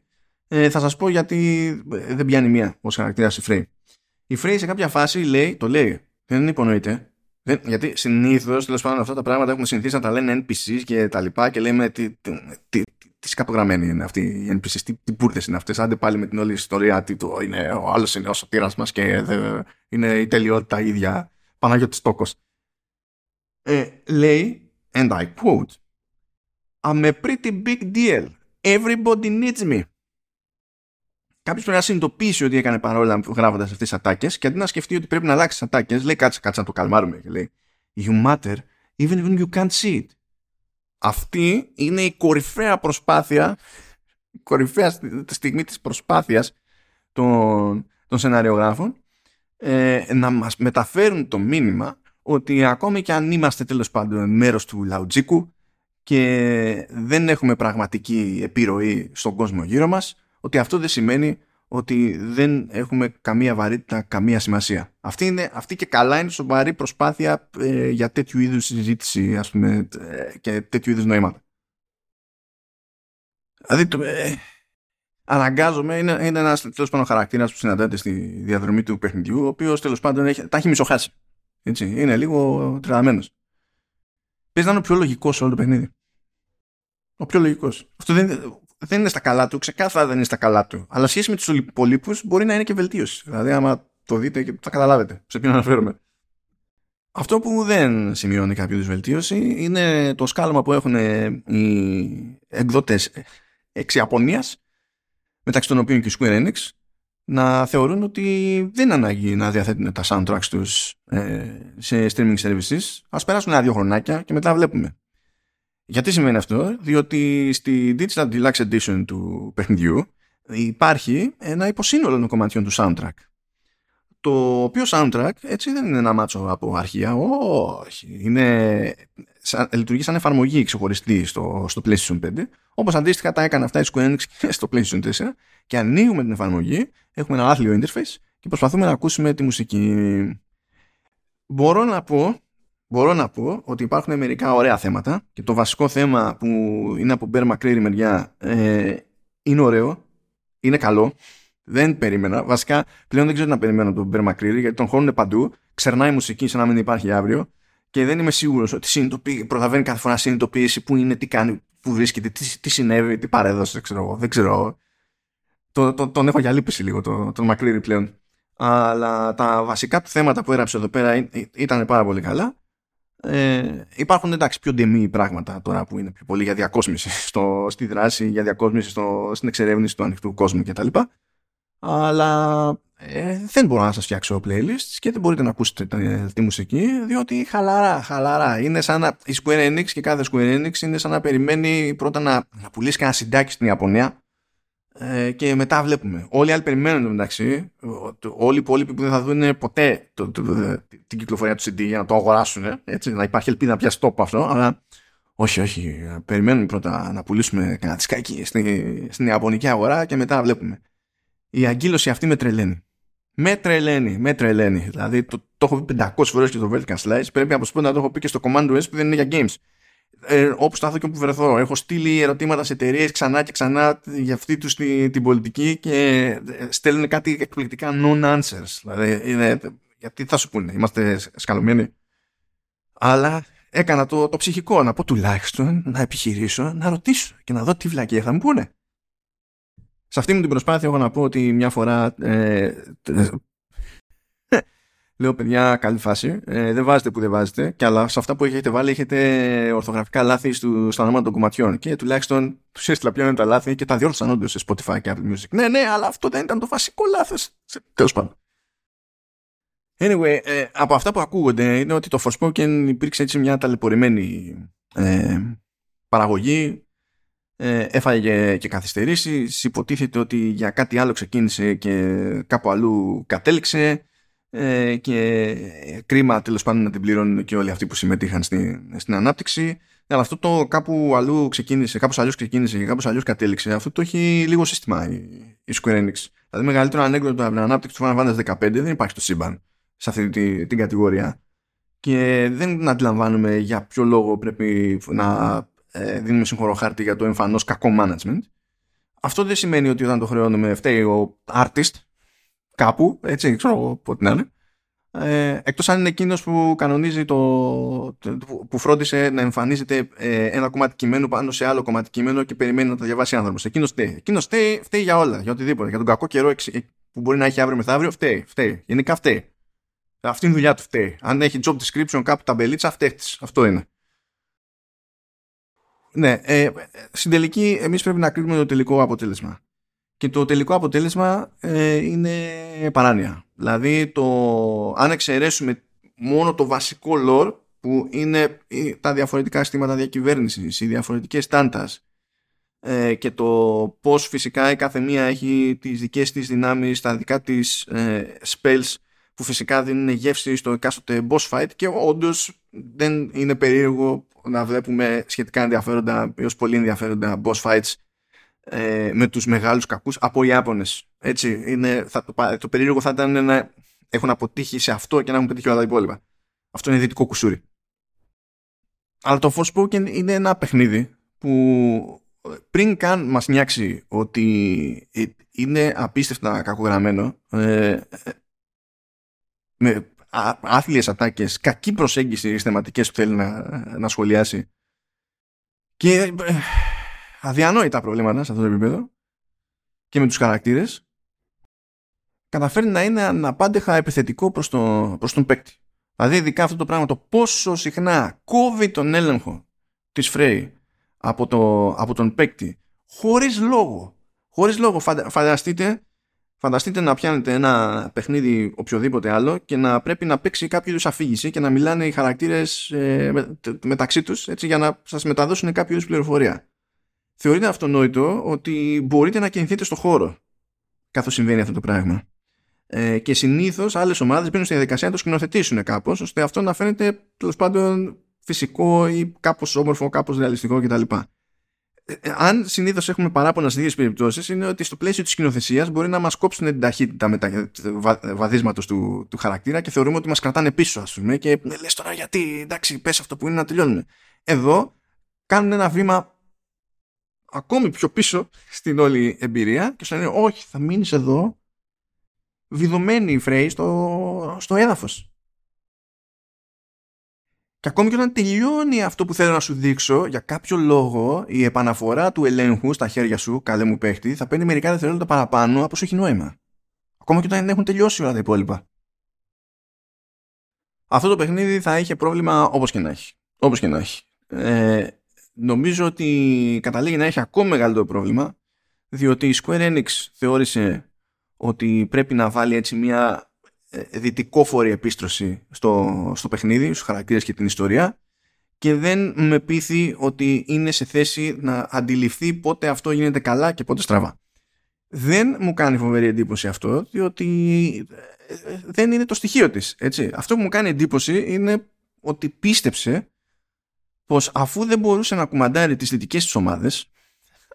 ε, θα σας πω γιατί δεν πιάνει μία ως χαρακτήρας η Frey η Frey σε κάποια φάση λέει, το λέει δεν υπονοείται δεν, γιατί συνήθως τέλος πάντων αυτά τα πράγματα έχουμε συνηθίσει να τα λένε NPCs και τα λοιπά και λέμε τι, τι, τι σκαπογραμμένοι είναι αυτοί οι NPCs, τι, τι είναι αυτές, άντε πάλι με την όλη ιστορία, τι το είναι, ο άλλος είναι ο σωτήρας μας και δε, είναι η τελειότητα ίδια, Παναγιώτης Τόκος. Ε, λέει, and I quote, I'm a pretty big deal. Everybody needs me. Κάποιος πρέπει να συνειδητοποιήσει ότι έκανε παρόλα γράφοντας αυτές τις ατάκες και αντί να σκεφτεί ότι πρέπει να αλλάξει τις ατάκες, λέει κάτσε, κάτσε να το καλμάρουμε. Και λέει You matter even when you can't see it. Αυτή είναι η κορυφαία προσπάθεια η κορυφαία στιγμή της προσπάθειας των, των σεναριογράφων ε, να μας μεταφέρουν το μήνυμα ότι ακόμη και αν είμαστε τέλος πάντων μέρος του λαουτζίκου και δεν έχουμε πραγματική επιρροή στον κόσμο γύρω μας, ότι αυτό δεν σημαίνει ότι δεν έχουμε καμία βαρύτητα, καμία σημασία. Αυτή, είναι, αυτή και καλά είναι σοβαρή προσπάθεια ε, για τέτοιου είδους συζήτηση ας πούμε, ε, και τέτοιου είδους νοήματα. Δηλαδή, το, ε, αναγκάζομαι, είναι, είναι ένας τέλος πάντων χαρακτήρας που συναντάται στη διαδρομή του παιχνιδιού, ο οποίος τέλος πάντων έχει, τα έχει μισοχάσει. Έτσι, είναι λίγο τρελαμένος. Παίζει να είναι ο πιο λογικός σε όλο το παιχνίδι. Ο πιο λογικός. Αυτό δεν, δεν είναι στα καλά του, ξεκάθαρα δεν είναι στα καλά του. Αλλά σχέση με τους υπολείπους μπορεί να είναι και βελτίωση. Δηλαδή, άμα το δείτε και θα καταλάβετε σε ποιον αναφέρομαι. Αυτό που δεν σημειώνει κάποιο βελτίωση είναι το σκάλωμα που έχουν οι εκδότες εξ Ιαπωνίας μεταξύ των οποίων και η Square Enix να θεωρούν ότι δεν ανάγκη να διαθέτουν τα soundtracks τους ε, σε streaming services. Ας περάσουν ένα-δύο χρονάκια και μετά βλέπουμε. Γιατί σημαίνει αυτό, διότι στη Digital Deluxe Edition του παιχνιδιού υπάρχει ένα υποσύνολο των κομματιών του soundtrack. Το οποίο soundtrack έτσι δεν είναι ένα μάτσο από αρχεία, όχι. Είναι, σαν, λειτουργεί σαν εφαρμογή ξεχωριστή στο, στο PlayStation 5, όπως αντίστοιχα τα έκανε αυτά η Square Enix και στο PlayStation 4 και ανοίγουμε την εφαρμογή, έχουμε ένα άθλιο interface και προσπαθούμε να ακούσουμε τη μουσική. Μπορώ να πω μπορώ να πω ότι υπάρχουν μερικά ωραία θέματα και το βασικό θέμα που είναι από Bear McCreary μεριά ε, είναι ωραίο, είναι καλό. Δεν περίμενα. Βασικά πλέον δεν ξέρω να περιμένω τον Bear McCreary γιατί τον χώνουν παντού. Ξερνάει μουσική σαν να μην υπάρχει αύριο και δεν είμαι σίγουρος ότι συνειδητοποιεί, προλαβαίνει κάθε φορά συνειδητοποίηση που είναι, τι κάνει, που βρίσκεται, τι, τι συνέβη, τι παρέδωσε, ξέρω Δεν ξέρω. Το, το, τον έχω για λύπηση λίγο τον, τον McCreary πλέον. Αλλά τα βασικά του θέματα που έγραψε εδώ πέρα ήταν πάρα πολύ καλά ε, υπάρχουν εντάξει πιο ντεμή πράγματα τώρα που είναι πιο πολύ για διακόσμηση στο, στη δράση, για διακόσμηση στο, στην εξερεύνηση του ανοιχτού κόσμου κτλ. Αλλά ε, δεν μπορώ να σας φτιάξω playlists και δεν μπορείτε να ακούσετε τη μουσική διότι χαλαρά, χαλαρά. Είναι σαν να, η Square Enix και κάθε Square Enix είναι σαν να περιμένει πρώτα να, να πουλήσει κανένα συντάκι στην Ιαπωνία ε, και μετά βλέπουμε. Όλοι οι άλλοι περιμένουν μεταξύ. Όλοι οι υπόλοιποι που δεν θα δουν ποτέ το, το, το, την κυκλοφορία του CD για να το αγοράσουν. Έτσι, να υπάρχει ελπίδα να πιάσει τόπο αυτό. Αλλά όχι, όχι. Περιμένουμε πρώτα να πουλήσουμε κανένα τισκάκι στην, στην Ιαπωνική αγορά και μετά βλέπουμε. Η αγκύλωση αυτή με τρελαίνει. Με τρελαίνει, με τρελαίνει. Δηλαδή το, το έχω πει 500 φορές και το Vertical Slice. Πρέπει από να το έχω πει και στο Command S που δεν είναι για games ε, όπου στάθω και όπου βρεθώ. Έχω στείλει ερωτήματα σε εταιρείες ξανά και ξανά για αυτή τους την, την πολιτική και ε, στέλνουν κάτι εκπληκτικά non-answers. Δηλαδή, είναι, γιατί θα σου πούνε, είμαστε σκαλωμένοι. Αλλά έκανα το, το ψυχικό να πω τουλάχιστον να επιχειρήσω, να ρωτήσω και να δω τι βλακία θα μου πούνε. Σε αυτή μου την προσπάθεια έχω να πω ότι μια φορά ε, Λέω, παιδιά, καλή φάση. Ε, δεν βάζετε που δεν βάζετε. Και αλλά σε αυτά που έχετε βάλει έχετε ορθογραφικά λάθη στο, στα ονόματα των κομματιών. Και τουλάχιστον τους έστειλα ποια είναι τα λάθη και τα διόρθωσαν όντως σε Spotify και Apple Music. Ναι, ναι, αλλά αυτό δεν ήταν το βασικό λάθος. Τέλος πάντων. Anyway, ε, από αυτά που ακούγονται είναι ότι το Forspoken υπήρξε έτσι μια ταλαιπωρημένη ε, παραγωγή. Ε, έφαγε και καθυστερήσεις. Υποτίθεται ότι για κάτι άλλο ξεκίνησε και κάπου αλλού κατέληξε ε, και κρίμα τέλος πάντων να την πληρώνουν και όλοι αυτοί που συμμετείχαν στην, στην ανάπτυξη. Αλλά αυτό το κάπου αλλού ξεκίνησε, κάπως αλλιώς ξεκίνησε και κάπως αλλιώς κατέληξε. Αυτό το έχει λίγο σύστημα η, η Square Enix. Δηλαδή μεγαλύτερο ανέκδοτο από την ανάπτυξη του Final Fantasy 15 δεν υπάρχει στο σύμπαν σε αυτή την, την κατηγορία. Και δεν αντιλαμβάνουμε για ποιο λόγο πρέπει να ε, δίνουμε συγχωρό χάρτη για το εμφανώς κακό management. Αυτό δεν σημαίνει ότι όταν το χρεώνουμε φταίει ο artist κάπου, έτσι, ξέρω πότε να είναι. Ε, εκτός αν είναι εκείνος που κανονίζει το, που φρόντισε να εμφανίζεται ε, ένα κομμάτι κειμένου πάνω σε άλλο κομμάτι κειμένου και περιμένει να το διαβάσει άνθρωπος. Εκείνος φταίει. Εκείνος φταίει, φταίει για όλα, για οτιδήποτε. Για τον κακό καιρό που μπορεί να έχει αύριο μεθαύριο, φταίει. φταίει. Γενικά φταίει. Αυτή είναι η δουλειά του φταίει. Αν έχει job description κάπου ταμπελίτσα, φταίει. Αυτό είναι. Ναι, ε, στην τελική εμείς πρέπει να κρίνουμε το τελικό αποτέλεσμα και το τελικό αποτέλεσμα ε, είναι παράνοια. Δηλαδή, το, αν εξαιρέσουμε μόνο το βασικό lore που είναι τα διαφορετικά συστήματα διακυβέρνησης, οι διαφορετικές στάντας ε, και το πώς φυσικά η κάθε μία έχει τις δικές της δυνάμεις, τα δικά της ε, spells που φυσικά δίνουν γεύση στο εκάστοτε boss fight και όντως δεν είναι περίεργο να βλέπουμε σχετικά ενδιαφέροντα έως πολύ ενδιαφέροντα boss fights ε, με τους μεγάλους κακούς από Ιάπωνες. Έτσι, είναι, θα, το, το περίεργο θα ήταν να έχουν αποτύχει σε αυτό και να έχουν πετύχει όλα τα υπόλοιπα. Αυτό είναι δυτικό κουσούρι. Αλλά το Forspoken είναι ένα παιχνίδι που πριν καν μας νιάξει ότι είναι απίστευτα κακογραμμένο ε, με άθλιες ατάκες, κακή προσέγγιση στις θεματικές που θέλει να, να σχολιάσει και ε, αδιανόητα προβλήματα σε αυτό το επίπεδο και με τους χαρακτήρες καταφέρει να είναι αναπάντεχα επιθετικό προς, το, προς τον παίκτη. Δηλαδή ειδικά αυτό το πράγμα το πόσο συχνά κόβει τον έλεγχο της Frey από, το, από τον παίκτη χωρίς λόγο. Χωρίς λόγο φανταστείτε, φανταστείτε να πιάνετε ένα παιχνίδι οποιοδήποτε άλλο και να πρέπει να παίξει κάποιο είδους αφήγηση και να μιλάνε οι χαρακτήρες ε, με, μεταξύ τους έτσι, για να σας μεταδώσουν κάποιο είδους πληροφορία. Θεωρείται αυτονόητο ότι μπορείτε να κινηθείτε στο χώρο καθώς συμβαίνει αυτό το πράγμα. Ε, και συνήθως άλλες ομάδες μπαίνουν στη διαδικασία να το σκηνοθετήσουν κάπως, ώστε αυτό να φαίνεται τέλος πάντων φυσικό ή κάπως όμορφο, κάπως ρεαλιστικό κτλ. Ε, ε, αν συνήθως έχουμε παράπονα σε δύο περιπτώσεις, είναι ότι στο πλαίσιο της σκηνοθεσίας μπορεί να μας κόψουν την ταχύτητα με τα βαδίσματος του, του χαρακτήρα και θεωρούμε ότι μας κρατάνε πίσω, ας πούμε. Και λες τώρα γιατί, εντάξει, πες αυτό που είναι να τελειώνουμε. Εδώ κάνουν ένα βήμα ακόμη πιο πίσω στην όλη εμπειρία και σου λένε όχι θα μείνεις εδώ βιδωμένη η Φρέη στο, στο έδαφος. Και ακόμη και όταν τελειώνει αυτό που θέλω να σου δείξω, για κάποιο λόγο η επαναφορά του ελέγχου στα χέρια σου, καλέ μου παίχτη, θα παίρνει μερικά δευτερόλεπτα παραπάνω από όσο έχει νόημα. Ακόμα και όταν έχουν τελειώσει όλα τα υπόλοιπα. Αυτό το παιχνίδι θα είχε πρόβλημα όπως και να έχει. Όπως και να έχει. Ε, νομίζω ότι καταλήγει να έχει ακόμα μεγαλύτερο πρόβλημα, διότι η Square Enix θεώρησε ότι πρέπει να βάλει έτσι μια ε, δυτικόφορη επίστρωση στο, στο παιχνίδι, στους χαρακτήρες και την ιστορία και δεν με πείθει ότι είναι σε θέση να αντιληφθεί πότε αυτό γίνεται καλά και πότε στραβά. Δεν μου κάνει φοβερή εντύπωση αυτό, διότι ε, δεν είναι το στοιχείο της. Έτσι. Αυτό που μου κάνει εντύπωση είναι ότι πίστεψε πως αφού δεν μπορούσε να κουμαντάρει τις δυτικές της ομάδες,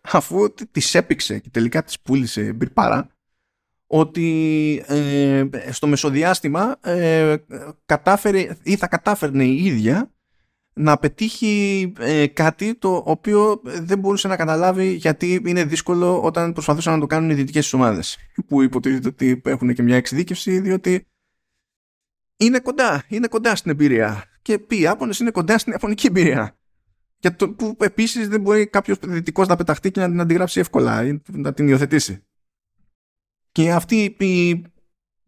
αφού τις έπηξε και τελικά τις πούλησε μπυρπάρα, ότι ε, στο μεσοδιάστημα ε, κατάφερε ή θα κατάφερνε η ίδια να πετύχει ε, κάτι το οποίο δεν μπορούσε να καταλάβει γιατί είναι δύσκολο όταν προσπαθούσαν να το κάνουν οι δυτικές ομάδες. Που υποτίθεται ότι έχουν και μια εξειδίκευση διότι είναι κοντά, είναι κοντά στην εμπειρία και πει οι Άπωνες είναι κοντά στην Ιαπωνική εμπειρία για το που επίσης δεν μπορεί κάποιος δυτικός να πεταχτεί και να την αντιγράψει εύκολα ή να την υιοθετήσει. Και αυτή η,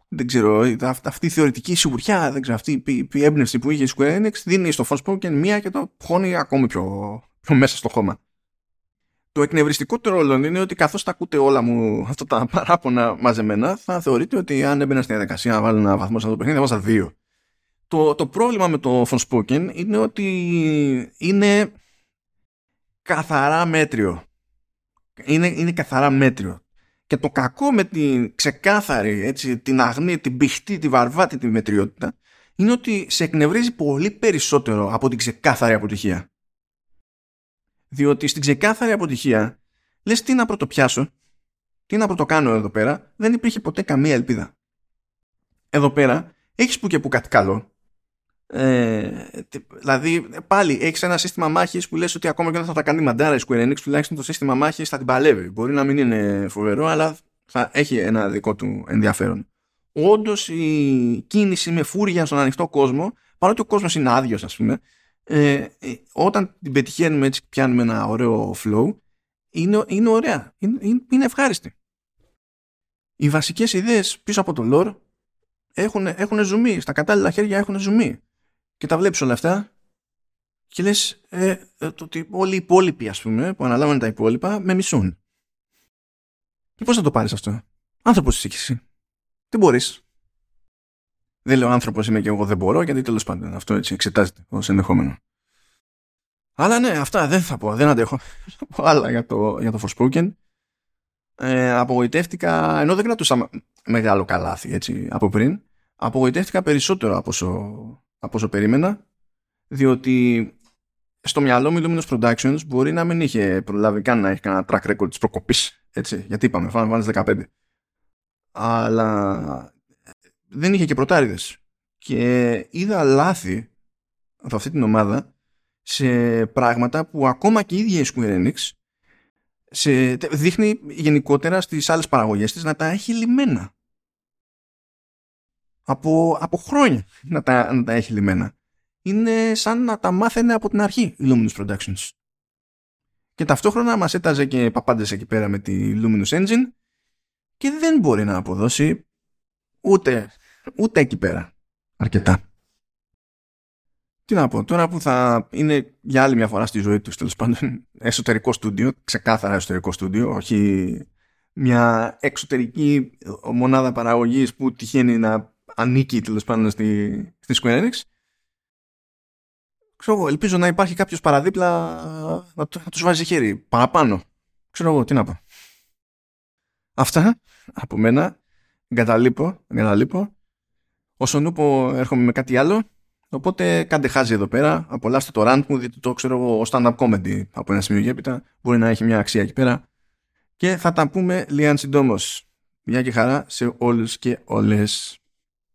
δεν ξέρω, αυτή η θεωρητική σιγουριά, δεν ξέρω, αυτή η, η έμπνευση που είχε η Square Enix δίνει στο Forspoken μία και το χώνει ακόμη πιο, πιο μέσα στο χώμα. Το εκνευριστικό του ρόλο είναι ότι καθώς τα ακούτε όλα μου αυτά τα παράπονα μαζεμένα θα θεωρείτε ότι αν έμπαινα στην διαδικασία να βάλω ένα βαθμό σε αυτό το παιχνίδι θα βάζα δύο. Το, το πρόβλημα με το Forspoken είναι ότι είναι καθαρά μέτριο. Είναι, είναι καθαρά μέτριο. Και το κακό με την ξεκάθαρη, έτσι, την αγνή, την πηχτή, τη βαρβάτη τη μετριότητα είναι ότι σε εκνευρίζει πολύ περισσότερο από την ξεκάθαρη αποτυχία. Διότι στην ξεκάθαρη αποτυχία λες τι να πρωτοπιάσω, τι να πρωτοκάνω εδώ πέρα, δεν υπήρχε ποτέ καμία ελπίδα. Εδώ πέρα έχεις που και που κάτι καλό. Ε, δηλαδή πάλι έχεις ένα σύστημα μάχης που λες ότι ακόμα και όταν θα τα κάνει μαντάρα η Square Enix τουλάχιστον το σύστημα μάχης θα την παλεύει. Μπορεί να μην είναι φοβερό αλλά θα έχει ένα δικό του ενδιαφέρον. Όντως η κίνηση με φούρια στον ανοιχτό κόσμο παρότι ο κόσμος είναι άδειος, ας πούμε ε, ε, όταν την πετυχαίνουμε έτσι πιάνουμε ένα ωραίο flow είναι, είναι ωραία. Είναι, είναι ευχάριστη. Οι βασικές ιδέες πίσω από το lore έχουν, έχουν ζουμί. Στα κατάλληλα χέρια έχουν ζουμί και τα βλέπεις όλα αυτά και λες ε, ε, το ότι όλοι οι υπόλοιποι ας πούμε που αναλάβανε τα υπόλοιπα με μισούν. Και πώς θα το πάρεις αυτό; Άνθρωπος είσαι εσύ. Τι μπορείς. Δεν λέω άνθρωπος είμαι και εγώ δεν μπορώ, γιατί τέλος πάντων αυτό έτσι εξετάζεται ως ενδεχόμενο. Αλλά ναι, αυτά δεν θα πω, δεν αντέχω. Θα πω άλλα για το, για το Forspoken. Ε, απογοητεύτηκα, ενώ δεν κρατούσα μεγάλο καλάθι έτσι, από πριν, απογοητεύτηκα περισσότερο από όσο, από όσο περίμενα, διότι στο μυαλό μου η Luminous Productions μπορεί να μην είχε προλάβει καν να έχει κανένα track record της προκοπής, έτσι, γιατί είπαμε, Final Fantasy 15. Αλλά δεν είχε και πρωτάριδες. Και είδα λάθη από αυτή την ομάδα σε πράγματα που ακόμα και η ίδια η Square Enix σε, δείχνει γενικότερα στις άλλες παραγωγές της να τα έχει λιμένα. Από, από χρόνια να τα, να τα έχει λιμένα. Είναι σαν να τα μάθαινε από την αρχή η Luminous Productions. Και ταυτόχρονα μας έταζε και παπάντες εκεί πέρα με τη Luminous Engine και δεν μπορεί να αποδώσει ούτε, ούτε εκεί πέρα αρκετά. Τι να πω, τώρα που θα είναι για άλλη μια φορά στη ζωή τους τέλος πάντων εσωτερικό στούντιο, ξεκάθαρα εσωτερικό στούντιο, όχι μια εξωτερική μονάδα παραγωγής που τυχαίνει να ανήκει τέλος πάντων στη, στη Square Enix. Ξέρω εγώ, ελπίζω να υπάρχει κάποιος παραδίπλα να, να τους βάζει χέρι παραπάνω. Ξέρω εγώ, τι να πω. Αυτά από μένα. Εγκαταλείπω, εγκαταλείπω. Όσον ούπο έρχομαι με κάτι άλλο. Οπότε κάντε χάζι εδώ πέρα. Απολαύστε το rant μου, διότι το ξέρω εγώ stand-up comedy από ένα σημείο έπειτα. Μπορεί να έχει μια αξία εκεί πέρα. Και θα τα πούμε λίγαν συντόμως. Μια και χαρά σε όλους και όλες.